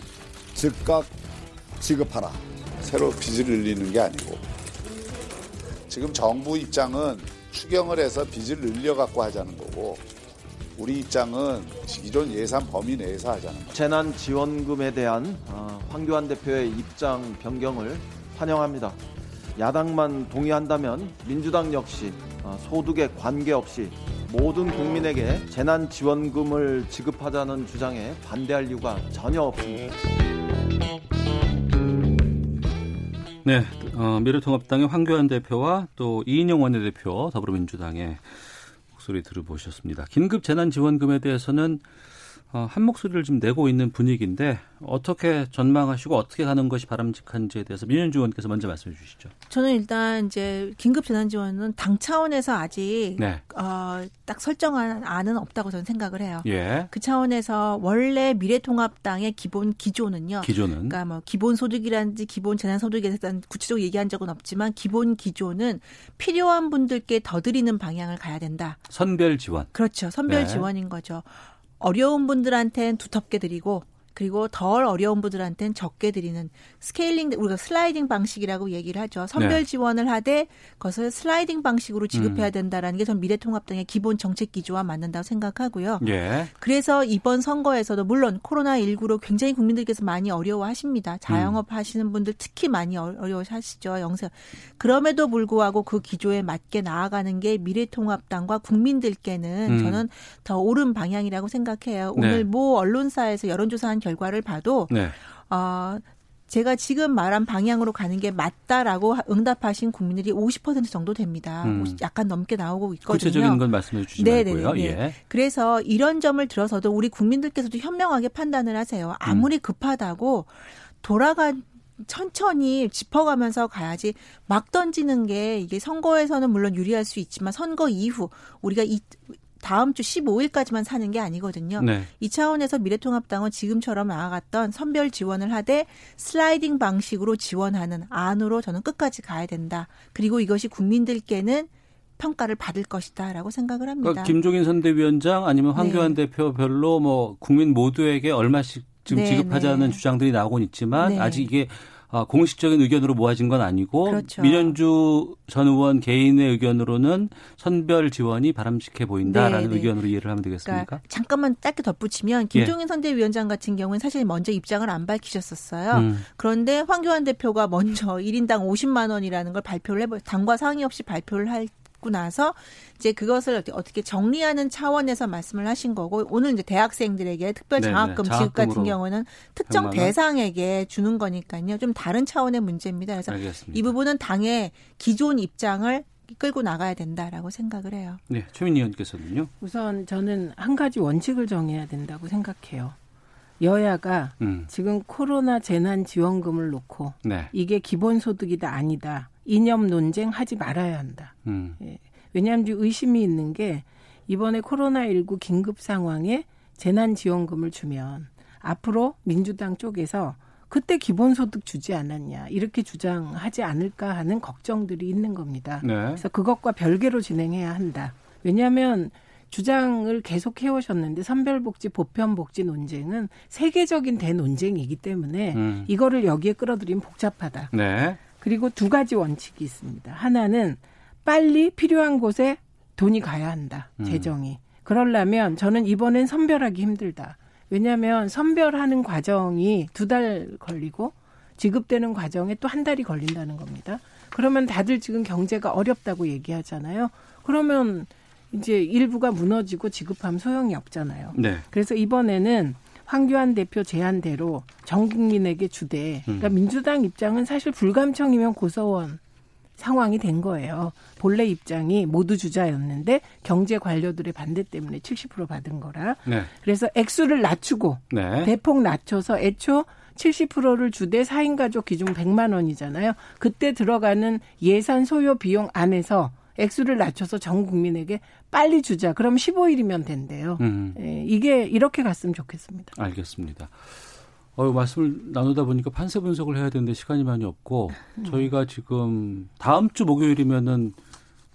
즉각 지급하라. 새로 빚을 늘리는 게 아니고 지금 정부 입장은 추경을 해서 빚을 늘려 갖고 하자는 거고 우리 입장은 기존 예산 범위 내에서 하자는 거죠. 재난 지원금에 대한 어, 황교안 대표의 입장 변경을 환영합니다. 야당만 동의한다면 민주당 역시 어, 소득에 관계없이 모든 국민에게 재난지원금을 지급하자는 주장에 반대할 이유가 전혀 없습니다. 네, 어, 미래통합당의 황교안 대표와 또 이인영 원내대표 더불어민주당의 목소리 들어보셨습니다. 긴급 재난지원금에 대해서는 어, 한 목소리를 좀 내고 있는 분위기인데 어떻게 전망하시고 어떻게 가는 것이 바람직한지에 대해서 민현주 의원께서 먼저 말씀해 주시죠. 저는 일단 이제 긴급 재난 지원은 당 차원에서 아직 네. 어, 딱 설정한 안은 없다고 저는 생각을 해요. 예. 그 차원에서 원래 미래통합당의 기본 기조는요. 기조는 그러니까 뭐 기본 소득이라든지 기본 재난 소득에 대한 구체적으로 얘기한 적은 없지만 기본 기조는 필요한 분들께 더 드리는 방향을 가야 된다. 선별 지원. 그렇죠. 선별 네. 지원인 거죠. 어려운 분들한테는 두텁게 드리고 그리고 덜 어려운 분들한테는 적게 드리는 scaling 우리가 슬라이딩 방식이라고 얘기를 하죠. 선별 네. 지원을 하되 그것을 슬라이딩 방식으로 지급해야 음. 된다라는 게 전 미래통합당의 기본 정책 기조와 맞는다고 생각하고요. 예. 그래서 이번 선거에서도 물론 코로나 19로 굉장히 국민들께서 많이 어려워하십니다. 자영업 음. 하시는 분들 특히 많이 어려워하시죠. 영세. 그럼에도 불구하고 그 기조에 맞게 나아가는 게 미래통합당과 국민들께는 음. 저는 더 옳은 방향이라고 생각해요. 오늘 네. 모 언론사에서 여론조사한 결과를 봐도 네. 어, 제가 지금 말한 방향으로 가는 게 맞다라고 응답하신 국민들이 50% 정도 됩니다. 음. 약간 넘게 나오고 있거든요. 구체적인 건 말씀해 주시지 네네네. 말고요. 예. 그래서 이런 점을 들어서도 우리 국민들께서도 현명하게 판단을 하세요. 아무리 음. 급하다고 돌아간 천천히 짚어가면서 가야지 막 던지는 게 이게 선거에서는 물론 유리할 수 있지만 선거 이후 우리가 이 다음 주 15일까지만 사는 게 아니거든요. 네. 이 차원에서 미래통합당은 지금처럼 나아갔던 선별 지원을 하되 슬라이딩 방식으로 지원하는 안으로 저는 끝까지 가야 된다. 그리고 이것이 국민들께는 평가를 받을 것이다라고 생각을 합니다. 그러니까 김종인 선대위원장 아니면 황교안 네. 대표별로 뭐 국민 모두에게 얼마씩 지금 네, 지급하자는 네. 주장들이 나오곤 있지만 네. 아직 이게 아, 공식적인 의견으로 모아진 건 아니고 그렇죠. 민현주 전 의원 개인의 의견으로는 선별 지원이 바람직해 보인다라는 네, 네. 의견으로 이해를 하면 되겠습니까? 그러니까 잠깐만 짧게 덧붙이면 김종인 예. 선대위원장 같은 경우는 사실 먼저 입장을 안 밝히셨었어요. 음. 그런데 황교안 대표가 먼저 1인당 50만 원이라는 걸 발표를 해버 당과 상의 없이 발표를 할 받고 나서 이제 그것을 어떻게 정리하는 차원에서 말씀을 하신 거고 오늘 이제 대학생들에게 특별 장학금 지급 같은 경우는 특정 대상에게 주는 거니까요. 좀 다른 차원의 문제입니다. 그래서 알겠습니다. 이 부분은 당의 기존 입장을 끌고 나가야 된다라고 생각을 해요. 네, 최민희 의원께서는요. 우선 저는 한 가지 원칙을 정해야 된다고 생각해요. 여야가 음. 지금 코로나 재난 지원금을 놓고 네. 이게 기본소득이다 아니다 이념 논쟁 하지 말아야 한다. 음. 예. 왜냐하면 의심이 있는 게 이번에 코로나19 긴급 상황에 재난 지원금을 주면 앞으로 민주당 쪽에서 그때 기본소득 주지 않았냐 이렇게 주장하지 않을까 하는 걱정들이 있는 겁니다. 네. 그래서 그것과 별개로 진행해야 한다. 왜냐하면 주장을 계속 해오셨는데 선별복지 보편복지 논쟁은 세계적인 대논쟁이기 때문에 음. 이거를 여기에 끌어들이면 복잡하다. 네. 그리고 두 가지 원칙이 있습니다. 하나는 빨리 필요한 곳에 돈이 가야 한다. 음. 재정이. 그러려면 저는 이번엔 선별하기 힘들다. 왜냐하면 선별하는 과정이 두 달 걸리고 지급되는 과정에 또 한 달이 걸린다는 겁니다. 그러면 다들 지금 경제가 어렵다고 얘기하잖아요. 그러면 이제 일부가 무너지고 지급하면 소용이 없잖아요. 네. 그래서 이번에는 황교안 대표 제안대로 전 국민에게 주되 그러니까 음. 민주당 입장은 사실 불감청이면 고서원 상황이 된 거예요. 본래 입장이 모두 주자였는데 경제 관료들의 반대 때문에 70% 받은 거라. 네. 그래서 액수를 낮추고 네. 대폭 낮춰서 애초 70%를 주되 4인 가족 기준 100만 원이잖아요. 그때 들어가는 예산 소요 비용 안에서 액수를 낮춰서 전 국민에게 빨리 주자. 그럼 15일이면 된대요. 음. 예, 이게 이렇게 갔으면 좋겠습니다. 알겠습니다. 어, 말씀을 나누다 보니까 판세 분석을 해야 되는데 시간이 많이 없고 음. 저희가 지금 다음 주 목요일이면은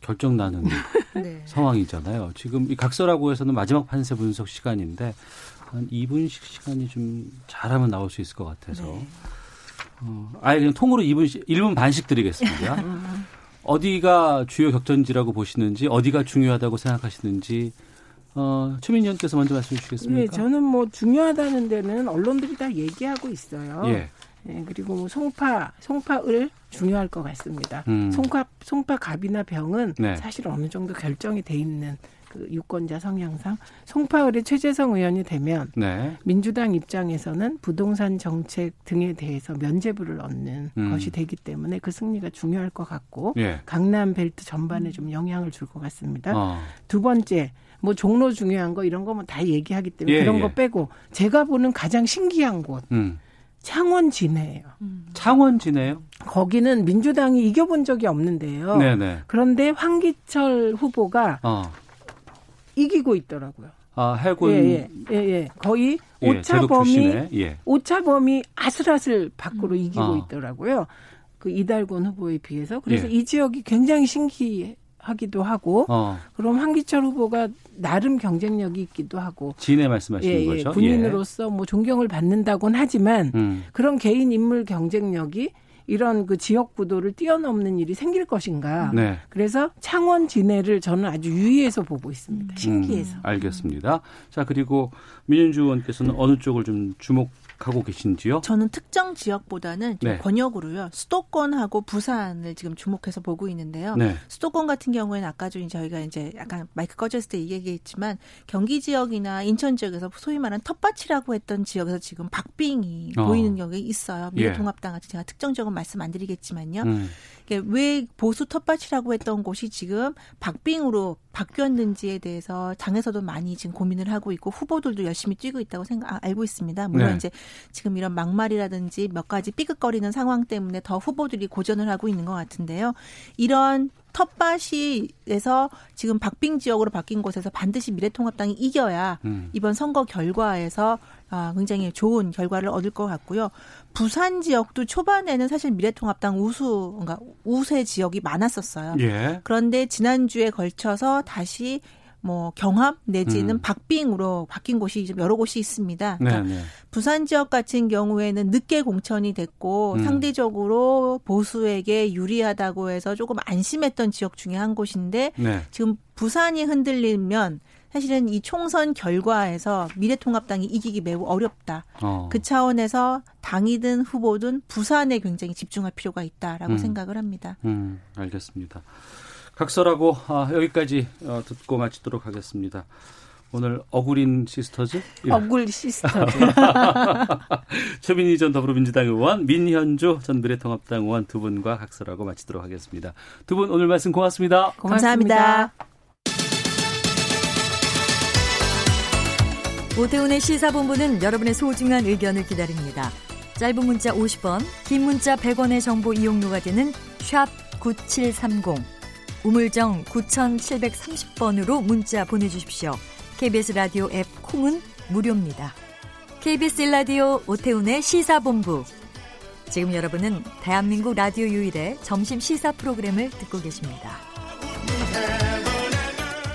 결정 나는 네. 상황이잖아요. 지금 이 각서라고 해서는 마지막 판세 분석 시간인데 한 2분씩 시간이 좀 잘하면 나올 수 있을 것 같아서 네. 어, 아예 그냥 통으로 2분 1분 반씩 드리겠습니다. 음. 어디가 주요 격전지라고 보시는지 어디가 중요하다고 생각하시는지 어, 최민희 의원께서 먼저 말씀해 주시겠습니까? 네, 저는 뭐 중요하다는 데는 언론들이 다 얘기하고 있어요. 예. 네, 그리고 뭐 송파, 송파을 중요할 것 같습니다. 음. 송파, 송파 갑이나 병은 네. 사실 어느 정도 결정이 돼 있는 그 유권자 성향상 송파을의 최재성 의원이 되면 네. 민주당 입장에서는 부동산 정책 등에 대해서 면제부를 얻는 음. 것이 되기 때문에 그 승리가 중요할 것 같고 예. 강남 벨트 전반에 좀 영향을 줄 것 같습니다. 어. 두 번째 뭐 종로 중요한 거 이런 거면 다 얘기하기 때문에 예, 그런 거 예. 빼고 제가 보는 가장 신기한 곳 음. 창원 진해예요. 음. 창원 진해요? 거기는 민주당이 이겨본 적이 없는데요. 네네. 그런데 황기철 후보가 어. 이기고 있더라고요. 아, 해군 예, 예, 예, 예. 거의 예, 오차범위 예. 오차범위 아슬아슬 밖으로 음. 이기고 어. 있더라고요. 그 이달곤 후보에 비해서 그래서 예. 이 지역이 굉장히 신기한 하기도 하고 어. 그럼 황기철 후보가 나름 경쟁력이 있기도 하고 진해 말씀하시는 예, 예, 거죠. 군인으로서 예. 뭐 존경을 받는다곤 하지만 음. 그런 개인 인물 경쟁력이 이런 그 지역 구도를 뛰어넘는 일이 생길 것인가. 네. 그래서 창원 진해를 저는 아주 유의해서 보고 있습니다. 신기해서. 음, 알겠습니다. 자 그리고 민윤주 의원께서는 어느 쪽을 좀 주목 하고 계신지요? 저는 특정 지역보다는 네. 권역으로요. 수도권하고 부산을 지금 주목해서 보고 있는데요. 네. 수도권 같은 경우에는 아까 좀 저희가 이제 약간 마이크 꺼졌을 때 얘기했지만 경기 지역이나 인천 지역에서 소위 말하는 텃밭이라고 했던 지역에서 지금 박빙이 어. 보이는 경우가 있어요. 미래통합당 같은 제가 특정 지역은 말씀 안 드리겠지만요. 음. 왜 보수 텃밭이라고 했던 곳이 지금 박빙으로 바뀌었는지에 대해서 당에서도 많이 지금 고민을 하고 있고 후보들도 열심히 뛰고 있다고 생각 아, 알고 있습니다. 물론 네. 이제 지금 이런 막말이라든지 몇 가지 삐걱거리는 상황 때문에 더 후보들이 고전을 하고 있는 것 같은데요. 이런 텃밭이에서 지금 박빙 지역으로 바뀐 곳에서 반드시 미래통합당이 이겨야 음. 이번 선거 결과에서 아, 굉장히 좋은 결과를 얻을 것 같고요. 부산 지역도 초반에는 사실 미래통합당 우수, 그러니까 우세 지역이 많았었어요. 예. 그런데 지난주에 걸쳐서 다시 뭐 경합 내지는 음. 박빙으로 바뀐 곳이 좀 여러 곳이 있습니다. 그러니까 네, 네. 부산 지역 같은 경우에는 늦게 공천이 됐고 음. 상대적으로 보수에게 유리하다고 해서 조금 안심했던 지역 중에 한 곳인데 네. 지금 부산이 흔들리면 사실은 이 총선 결과에서 미래통합당이 이기기 매우 어렵다. 어. 그 차원에서 당이든 후보든 부산에 굉장히 집중할 필요가 있다라고 음. 생각을 합니다. 음, 알겠습니다. 각설하고 아, 여기까지 어, 듣고 마치도록 하겠습니다. 오늘 억울 sisters? 억울 sisters. 최민희 전 더불어민주당 의원, 민현주 전 미래통합당 의원 두 분과 각설하고 마치도록 하겠습니다. 두 분 오늘 말씀 고맙습니다. 고맙습니다. 감사합니다. 오태훈의 시사본부는 여러분의 소중한 의견을 기다립니다. 짧은 문자 50원, 긴 문자 100원의 정보 이용료가 되는 샵 9730. 우물정 9730번으로 문자 보내주십시오. KBS 라디오 앱 콩은 무료입니다. KBS 라디오 오태훈의 시사본부. 지금 여러분은 대한민국 라디오 유일의 점심 시사 프로그램을 듣고 계십니다.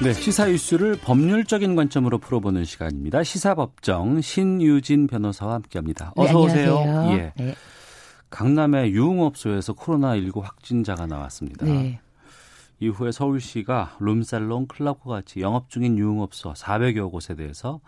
네, 시사 이슈를 법률적인 관점으로 풀어보는 시간입니다. 시사법정 신유진 변호사와 함께합니다. 어서 네, 오세요. 예. 네. 강남의 유흥업소에서 코로나19 확진자가 나왔습니다. 네. 이후에 서울시가 룸살롱, 클럽과 같이 영업 중인 유흥업소 400여 곳에 대해서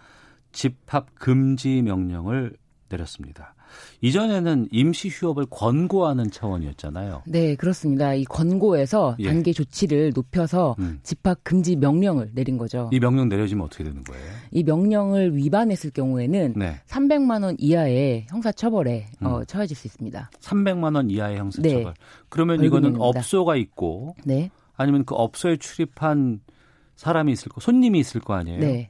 집합 금지 명령을 내렸습니다. 이전에는 임시 휴업을 권고하는 차원이었잖아요. 네, 그렇습니다. 이 권고에서 예. 단계 조치를 높여서 음. 집합 금지 명령을 내린 거죠. 이 명령 내려지면 어떻게 되는 거예요? 이 명령을 위반했을 경우에는 네. 300만 원 이하의 형사 처벌에 음. 어, 처해질 수 있습니다. 300만 원 이하의 형사 처벌. 네. 그러면 이거는 업소가 있고 네. 아니면 그 업소에 출입한 사람이 있을 거, 손님이 있을 거 아니에요? 네.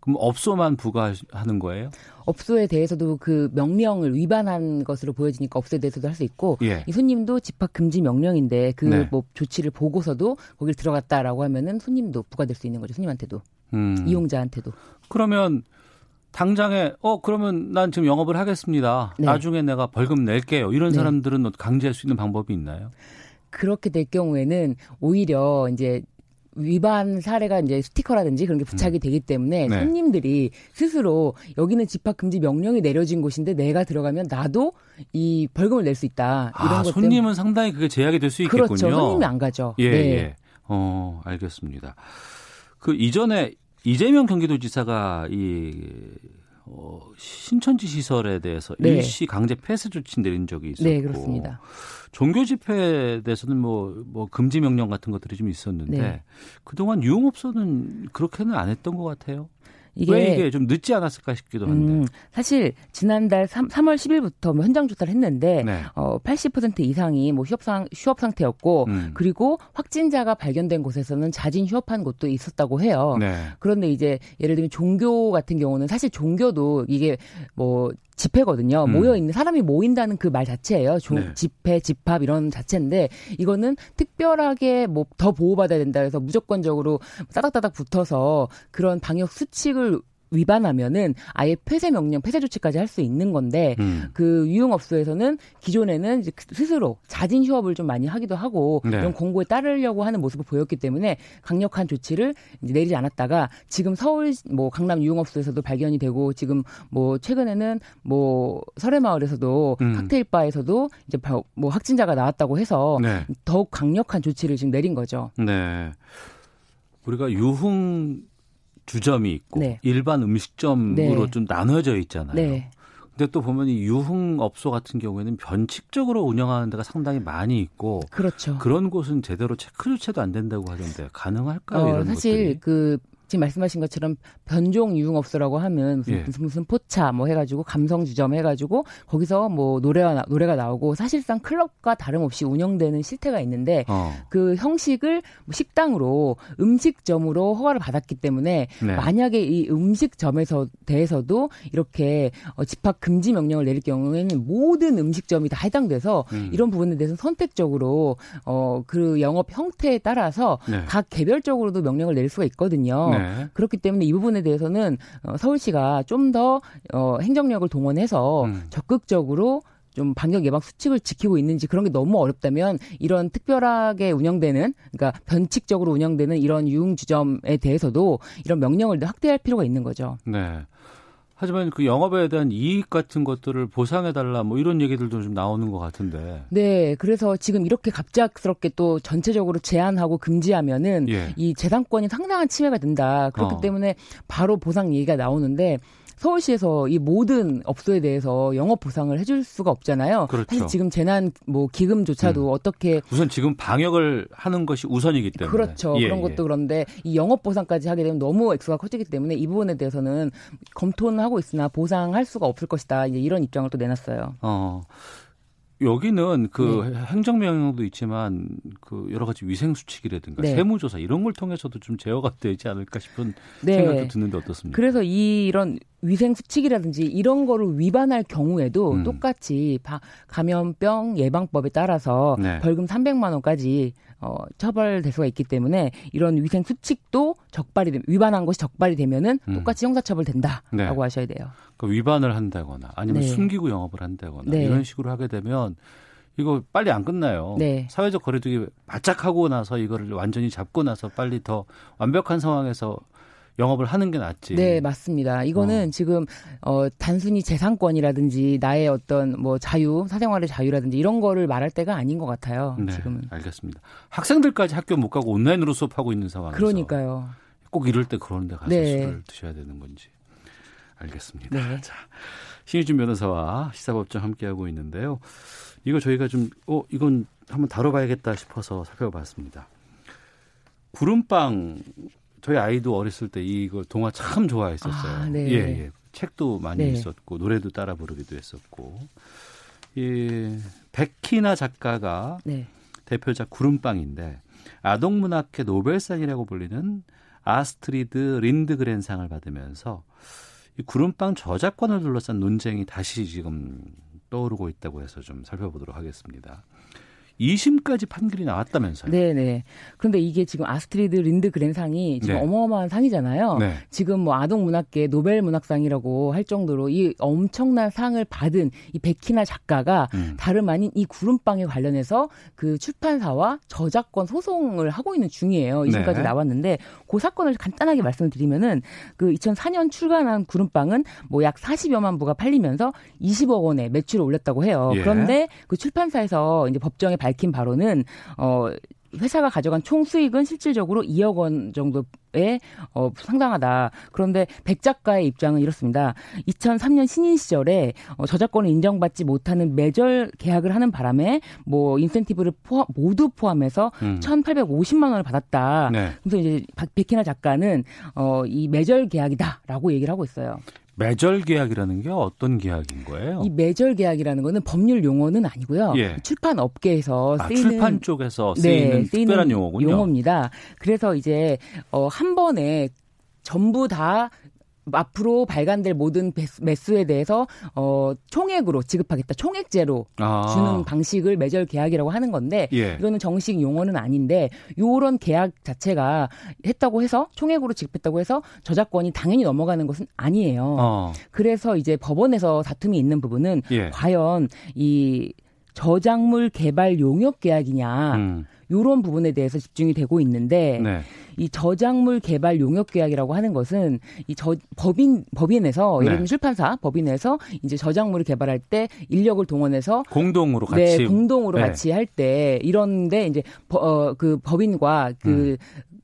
그럼 업소만 부과하는 거예요? 업소에 대해서도 그 명령을 위반한 것으로 보여지니까 업소에 대해서도 할 수 있고 예. 이 손님도 집합 금지 명령인데 그뭐 네. 조치를 보고서도 거길 들어갔다라고 하면은 손님도 부과될 수 있는 거죠. 손님한테도 음. 이용자한테도. 그러면 당장에 어 그러면 난 지금 영업을 하겠습니다. 네. 나중에 내가 벌금 낼게요. 이런 네. 사람들은 강제할 수 있는 방법이 있나요? 그렇게 될 경우에는 오히려 이제 위반 사례가 이제 스티커라든지 그런 게 부착이 음. 되기 때문에 네. 손님들이 스스로 여기는 집합 금지 명령이 내려진 곳인데 내가 들어가면 나도 이 벌금을 낼 수 있다. 이런 아, 것 손님은 때문에. 상당히 그게 제약이 될 수 있겠군요. 그렇죠. 손님이 안 가죠. 예, 네. 예. 어, 알겠습니다. 그 이전에 이재명 경기도지사가 이 어, 신천지 시설에 대해서 네. 일시 강제 폐쇄 조치 내린 적이 있었고 네, 그렇습니다. 종교 집회에 대해서는 뭐, 뭐 금지 명령 같은 것들이 좀 있었는데 네. 그동안 유흥업소는 그렇게는 안 했던 것 같아요. 이게 왜 이게 좀 늦지 않았을까 싶기도 한데. 음, 사실 지난달 3, 3월 10일부터 뭐 현장 조사를 했는데 네. 어, 80% 이상이 뭐 휴업상 휴업 상태였고 음. 그리고 확진자가 발견된 곳에서는 자진 휴업한 곳도 있었다고 해요. 네. 그런데 이제 예를 들면 종교 같은 경우는 사실 종교도 이게 뭐 집회거든요. 음. 모여 있는 사람이 모인다는 그 말 자체예요. 조, 네. 집회, 집합 이런 자체인데 이거는 특별하게 뭐 더 보호받아야 된다 해서 무조건적으로 따닥따닥 붙어서 그런 방역 수칙을 위반하면은 아예 폐쇄 명령, 폐쇄 조치까지 할 수 있는 건데 음. 그 유흥업소에서는 기존에는 스스로 자진 휴업을 좀 많이 하기도 하고 네. 이런 공고에 따르려고 하는 모습을 보였기 때문에 강력한 조치를 내리지 않았다가 지금 서울 뭐 강남 유흥업소에서도 발견이 되고 지금 뭐 최근에는 뭐 설해마을에서도 음. 칵테일 바에서도 이제 뭐 확진자가 나왔다고 해서 네. 더욱 강력한 조치를 지금 내린 거죠. 네. 우리가 유흥 주점이 있고 네. 일반 음식점으로 네. 좀 나눠져 있잖아요. 네. 근데 또 보면 이 유흥업소 같은 경우에는 변칙적으로 운영하는 데가 상당히 많이 있고 그렇죠. 그런 곳은 제대로 체크 조차도 안 된다고 하던데 가능할까요? 어, 이런 사실 것들이? 그 지금 말씀하신 것처럼 변종 유흥업소라고 하면 무슨, 예. 무슨, 포차 뭐 해가지고 감성 주점 해가지고 거기서 뭐 노래가 노래가 나오고 사실상 클럽과 다름없이 운영되는 실태가 있는데 어. 그 형식을 뭐 식당으로 음식점으로 허가를 받았기 때문에 네. 만약에 이 음식점에서 대해서도 이렇게 어, 집합 금지 명령을 내릴 경우에는 모든 음식점이 다 해당돼서 음. 이런 부분에 대해서 선택적으로 어 그 영업 형태에 따라서 네. 각 개별적으로도 명령을 내릴 수가 있거든요. 네. 그렇기 때문에 이 부분에 대해서는 어, 서울시가 좀 더 어, 행정력을 동원해서 음. 적극적으로 좀 방역 예방 수칙을 지키고 있는지 그런 게 너무 어렵다면 이런 특별하게 운영되는 그러니까 변칙적으로 운영되는 이런 유흥 주점에 대해서도 이런 명령을 확대할 필요가 있는 거죠. 네. 하지만 그 영업에 대한 이익 같은 것들을 보상해달라 뭐 이런 얘기들도 좀 나오는 것 같은데. 네, 그래서 지금 이렇게 갑작스럽게 또 전체적으로 제한하고 금지하면은 예. 이 재산권이 상당한 침해가 된다. 그렇기 어. 때문에 바로 보상 얘기가 나오는데 서울시에서 이 모든 업소에 대해서 영업 보상을 해줄 수가 없잖아요. 그렇죠. 사실 지금 재난 뭐 기금조차도 음. 어떻게 우선 지금 방역을 하는 것이 우선이기 때문에 그렇죠. 예, 그런 것도 예. 그런데 이 영업 보상까지 하게 되면 너무 액수가 커지기 때문에 이 부분에 대해서는 검토는 하고 있으나 보상할 수가 없을 것이다. 이제 이런 입장을 또 내놨어요. 어. 여기는 그 네. 행정명령도 있지만 그 여러 가지 위생 수칙이라든가 네. 세무조사 이런 걸 통해서도 좀 제어가 되지 않을까 싶은 네. 생각도 드는데 어떻습니까? 그래서 이런 위생 수칙이라든지 이런 거를 위반할 경우에도 음. 똑같이 감염병 예방법에 따라서 네. 벌금 300만 원까지 어, 처벌될 수가 있기 때문에 이런 위생 수칙도 적발이 되면 위반한 것이 적발이 되면은 음. 똑같이 형사처벌 된다라고 네. 하셔야 돼요. 그 위반을 한다거나 아니면 네. 숨기고 영업을 한다거나 네. 이런 식으로 하게 되면 이거 빨리 안 끝나요. 네. 사회적 거리두기 바짝 하고 나서 이거를 완전히 잡고 나서 빨리 더 완벽한 상황에서 영업을 하는 게 낫지. 네, 맞습니다. 이거는 어. 지금 어 단순히 재산권이라든지 나의 어떤 뭐 자유, 사생활의 자유라든지 이런 거를 말할 때가 아닌 것 같아요. 네, 지금은. 알겠습니다. 학생들까지 학교 못 가고 온라인으로 수업하고 있는 상황에서 그러니까요. 꼭 이럴 때 그런 데 가서 네. 술을 드셔야 되는 건지. 알겠습니다. 네. 자, 신희준 변호사와 시사법정 함께하고 있는데요. 이거 저희가 좀, 어, 이건 한번 다뤄봐야겠다 싶어서 살펴봤습니다. 구름빵 저희 아이도 어렸을 때 이거 동화 참 좋아했었어요. 아, 네. 예, 예. 책도 많이 네. 있었고 노래도 따라 부르기도 했었고. 이 백희나 작가가 네. 대표작 구름빵인데 아동문학계의 노벨상이라고 불리는 아스트리드 린드그렌상을 받으면서 이 구름빵 저작권을 둘러싼 논쟁이 다시 지금 떠오르고 있다고 해서 좀 살펴보도록 하겠습니다. 2심까지 판결이 나왔다면서요? 네네. 그런데 이게 지금 아스트리드 린드그렌상이 지금 네. 어마어마한 상이잖아요. 네. 지금 뭐 아동 문학계 노벨 문학상이라고 할 정도로 이 엄청난 상을 받은 이 백희나 작가가 음. 다름 아닌 이 구름빵에 관련해서 그 출판사와 저작권 소송을 하고 있는 중이에요. 2심까지 네. 나왔는데 그 사건을 간단하게 말씀을 드리면은 그 2004년 출간한 구름빵은 뭐 약 40여만 부가 팔리면서 20억 원의 매출을 올렸다고 해요. 예. 그런데 그 출판사에서 이제 법정에 밝힌 바로는 어 회사가 가져간 총 수익은 실질적으로 2억 원 정도에 어, 상당하다. 그런데 백 작가의 입장은 이렇습니다. 2003년 신인 시절에 어, 저작권을 인정받지 못하는 매절 계약을 하는 바람에 뭐 인센티브를 포함, 모두 포함해서 음. 1,850만 원을 받았다. 네. 그래서 이제 백희나 작가는 어, 이 매절 계약이다라고 얘기를 하고 있어요. 매절 계약이라는 게 어떤 계약인 거예요? 이 매절 계약이라는 거는 법률 용어는 아니고요. 예. 출판 업계에서 아, 쓰이는 아, 출판 쪽에서 쓰이는 네, 특별한 용어군요. 용어입니다. 그래서 이제 어, 한 번에 전부 다 앞으로 발간될 모든 매수에 대해서 어 총액으로 지급하겠다. 총액제로 아. 주는 방식을 매절 계약이라고 하는 건데 예. 이거는 정식 용어는 아닌데 요런 계약 자체가 했다고 해서 총액으로 지급했다고 해서 저작권이 당연히 넘어가는 것은 아니에요. 어. 그래서 이제 법원에서 다툼이 있는 부분은 예. 과연 이 저작물 개발 용역 계약이냐 음. 요런 부분에 대해서 집중이 되고 있는데 네. 이 저작물 개발 용역 계약이라고 하는 것은 이 저 법인 법인에서 예를 들면 네. 출판사 법인에서 이제 저작물을 개발할 때 인력을 동원해서 공동으로 네, 같이 네, 공동으로 네. 같이 할 때 이런데 이제 어, 그 법인과 그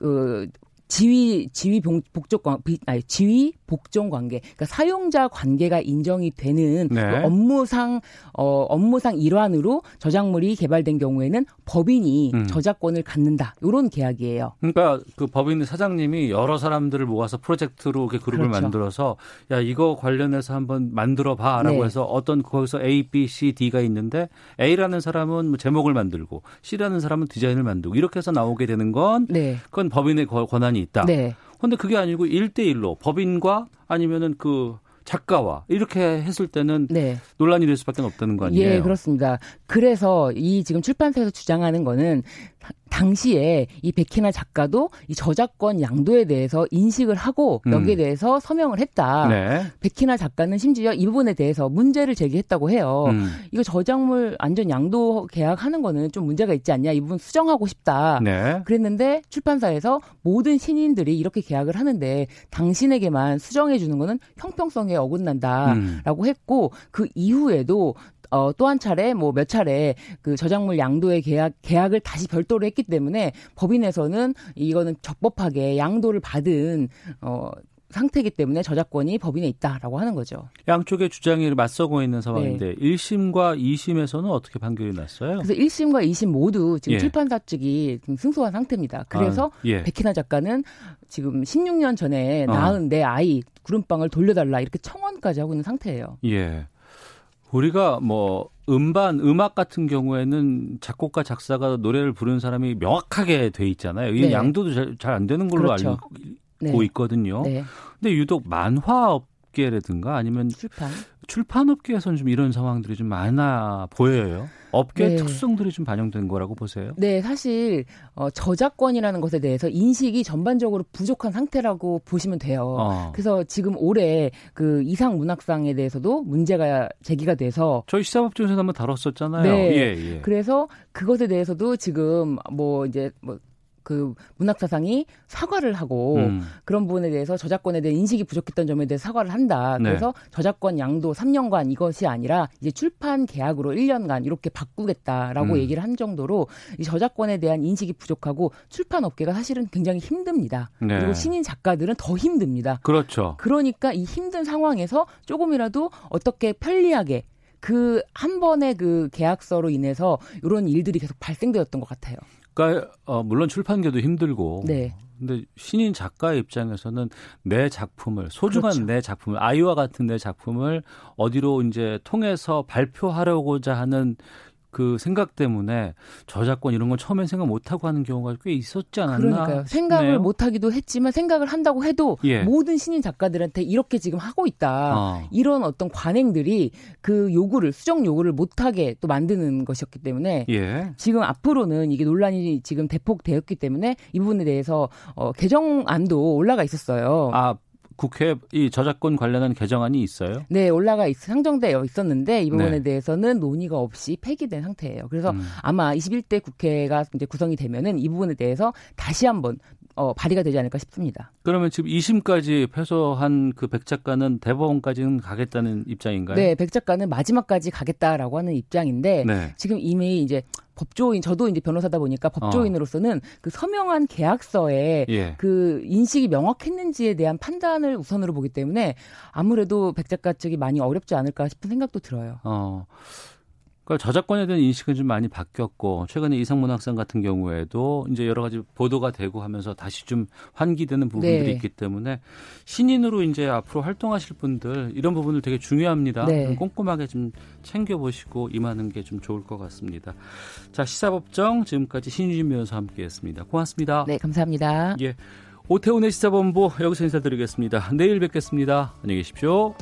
음. 어, 지위 지위 복적 관 아니 지위 복종 관계 그러니까 사용자 관계가 인정이 되는 네. 그 업무상 어 업무상 일환으로 저작물이 개발된 경우에는 법인이 음. 저작권을 갖는다. 이런 계약이에요. 그러니까 그 법인 사장님이 여러 사람들을 모아서 프로젝트로 이렇게 그룹을 그렇죠. 만들어서 야 이거 관련해서 한번 만들어 봐라고 네. 해서 어떤 거기서 A, B, C, D가 있는데 A라는 사람은 뭐 제목을 만들고 C라는 사람은 디자인을 만들고 이렇게 해서 나오게 되는 건 네. 그건 법인의 권한이 있다. 네. 근데 그게 아니고 1대1로 법인과 아니면은 그 작가와 이렇게 했을 때는 네. 논란이 될 수밖에 없다는 거 아니에요? 예, 그렇습니다. 그래서 이 지금 출판사에서 주장하는 거는 당시에 이 백희나 작가도 이 저작권 양도에 대해서 인식을 하고 음. 여기에 대해서 서명을 했다. 네. 백희나 작가는 심지어 이 부분에 대해서 문제를 제기했다고 해요. 음. 이거 저작물 안전 양도 계약하는 거는 좀 문제가 있지 않냐. 이 부분 수정하고 싶다. 네. 그랬는데 출판사에서 모든 신인들이 이렇게 계약을 하는데 당신에게만 수정해 주는 거는 형평성에 어긋난다라고 음. 했고 그 이후에도 어, 또 한 차례 뭐 몇 차례 그 저작물 양도의 계약 계약을 다시 별도로 했기 때문에 법인에서는 이거는 적법하게 양도를 받은 어 상태이기 때문에 저작권이 법인에 있다라고 하는 거죠. 양쪽의 주장이 맞서고 있는 상황인데 네. 1심과 2심에서는 어떻게 판결이 났어요? 그래서 1심과 2심 모두 지금 예. 출판사 측이 지금 승소한 상태입니다. 그래서 아, 예. 백희나 작가는 지금 16년 전에 어. 낳은 내 아이 구름빵을 돌려달라 이렇게 청원까지 하고 있는 상태예요. 예. 우리가 뭐 음반, 음악 같은 경우에는 작곡가, 작사가 노래를 부르는 사람이 명확하게 돼 있잖아요. 이 네. 양도도 잘 안 되는 걸로 그렇죠. 알고 네. 있거든요. 네. 근데 유독 만화 업계라든가 아니면 출판 출판 업계에서는 좀 이런 상황들이 좀 많아 보여요. 업계 네. 특성들이 좀 반영된 거라고 보세요? 네, 사실 어, 저작권이라는 것에 대해서 인식이 전반적으로 부족한 상태라고 보시면 돼요. 어. 그래서 지금 올해 그 이상 문학상에 대해서도 문제가 제기가 돼서 저희 시사법정에서 한번 다뤘었잖아요. 네. 예, 예. 그래서 그것에 대해서도 지금 뭐 이제 뭐 그 문학사상이 사과를 하고 음. 그런 부분에 대해서 저작권에 대한 인식이 부족했던 점에 대해서 사과를 한다. 네. 그래서 저작권 양도 3년간 이것이 아니라 이제 출판 계약으로 1년간 이렇게 바꾸겠다라고 음. 얘기를 한 정도로 이 저작권에 대한 인식이 부족하고 출판 업계가 사실은 굉장히 힘듭니다. 네. 그리고 신인 작가들은 더 힘듭니다. 그렇죠. 그러니까 이 힘든 상황에서 조금이라도 어떻게 편리하게 그한 번의 그 계약서로 인해서 이런 일들이 계속 발생되었던 것 같아요. 그러니까 어, 물론 출판계도 힘들고 네. 근데 신인 작가의 입장에서는 내 작품을 소중한 그렇죠. 내 작품을 아이와 같은 내 작품을 어디로 이제 통해서 발표하려고자 하는 그 생각 때문에 저작권 이런 건 처음엔 생각 못 하고 하는 경우가 꽤 있었지 않았나? 그러니까요. 생각을 못 하기도 했지만 생각을 한다고 해도 예. 모든 신인 작가들한테 이렇게 지금 하고 있다. 어. 이런 어떤 관행들이 그 요구를 수정 요구를 못 하게 또 만드는 것이었기 때문에 예. 지금 앞으로는 이게 논란이 지금 대폭 되었기 때문에 이 부분에 대해서 어 개정안도 올라가 있었어요. 아 국회 이 저작권 관련한 개정안이 있어요? 네, 올라가 있, 상정되어 있었는데 이 부분에 네. 대해서는 논의가 없이 폐기된 상태예요. 그래서 음. 아마 21대 국회가 이제 구성이 되면은 이 부분에 대해서 다시 한번 어, 발의가 되지 않을까 싶습니다. 그러면 지금 2심까지 패소한 그 백 작가는 대법원까지는 가겠다는 입장인가요? 네, 백 작가는 마지막까지 가겠다라고 하는 입장인데 네. 지금 이미 이제 법조인 저도 이제 변호사다 보니까 법조인으로서는 어. 그 서명한 계약서에 예. 그 인식이 명확했는지에 대한 판단을 우선으로 보기 때문에 아무래도 백 작가 측이 많이 어렵지 않을까 싶은 생각도 들어요. 어. 그러니까 저작권에 대한 인식은 좀 많이 바뀌었고 최근에 이상문학상 같은 경우에도 이제 여러 가지 보도가 되고 하면서 다시 좀 환기되는 부분들이 네. 있기 때문에 신인으로 이제 앞으로 활동하실 분들 이런 부분을 되게 중요합니다. 네. 꼼꼼하게 좀 챙겨 보시고 임하는 게 좀 좋을 것 같습니다. 자 시사법정 지금까지 신유진 변호사 함께했습니다. 고맙습니다. 네 감사합니다. 예. 오태훈의 시사본부 여기서 인사드리겠습니다. 내일 뵙겠습니다. 안녕히 계십시오.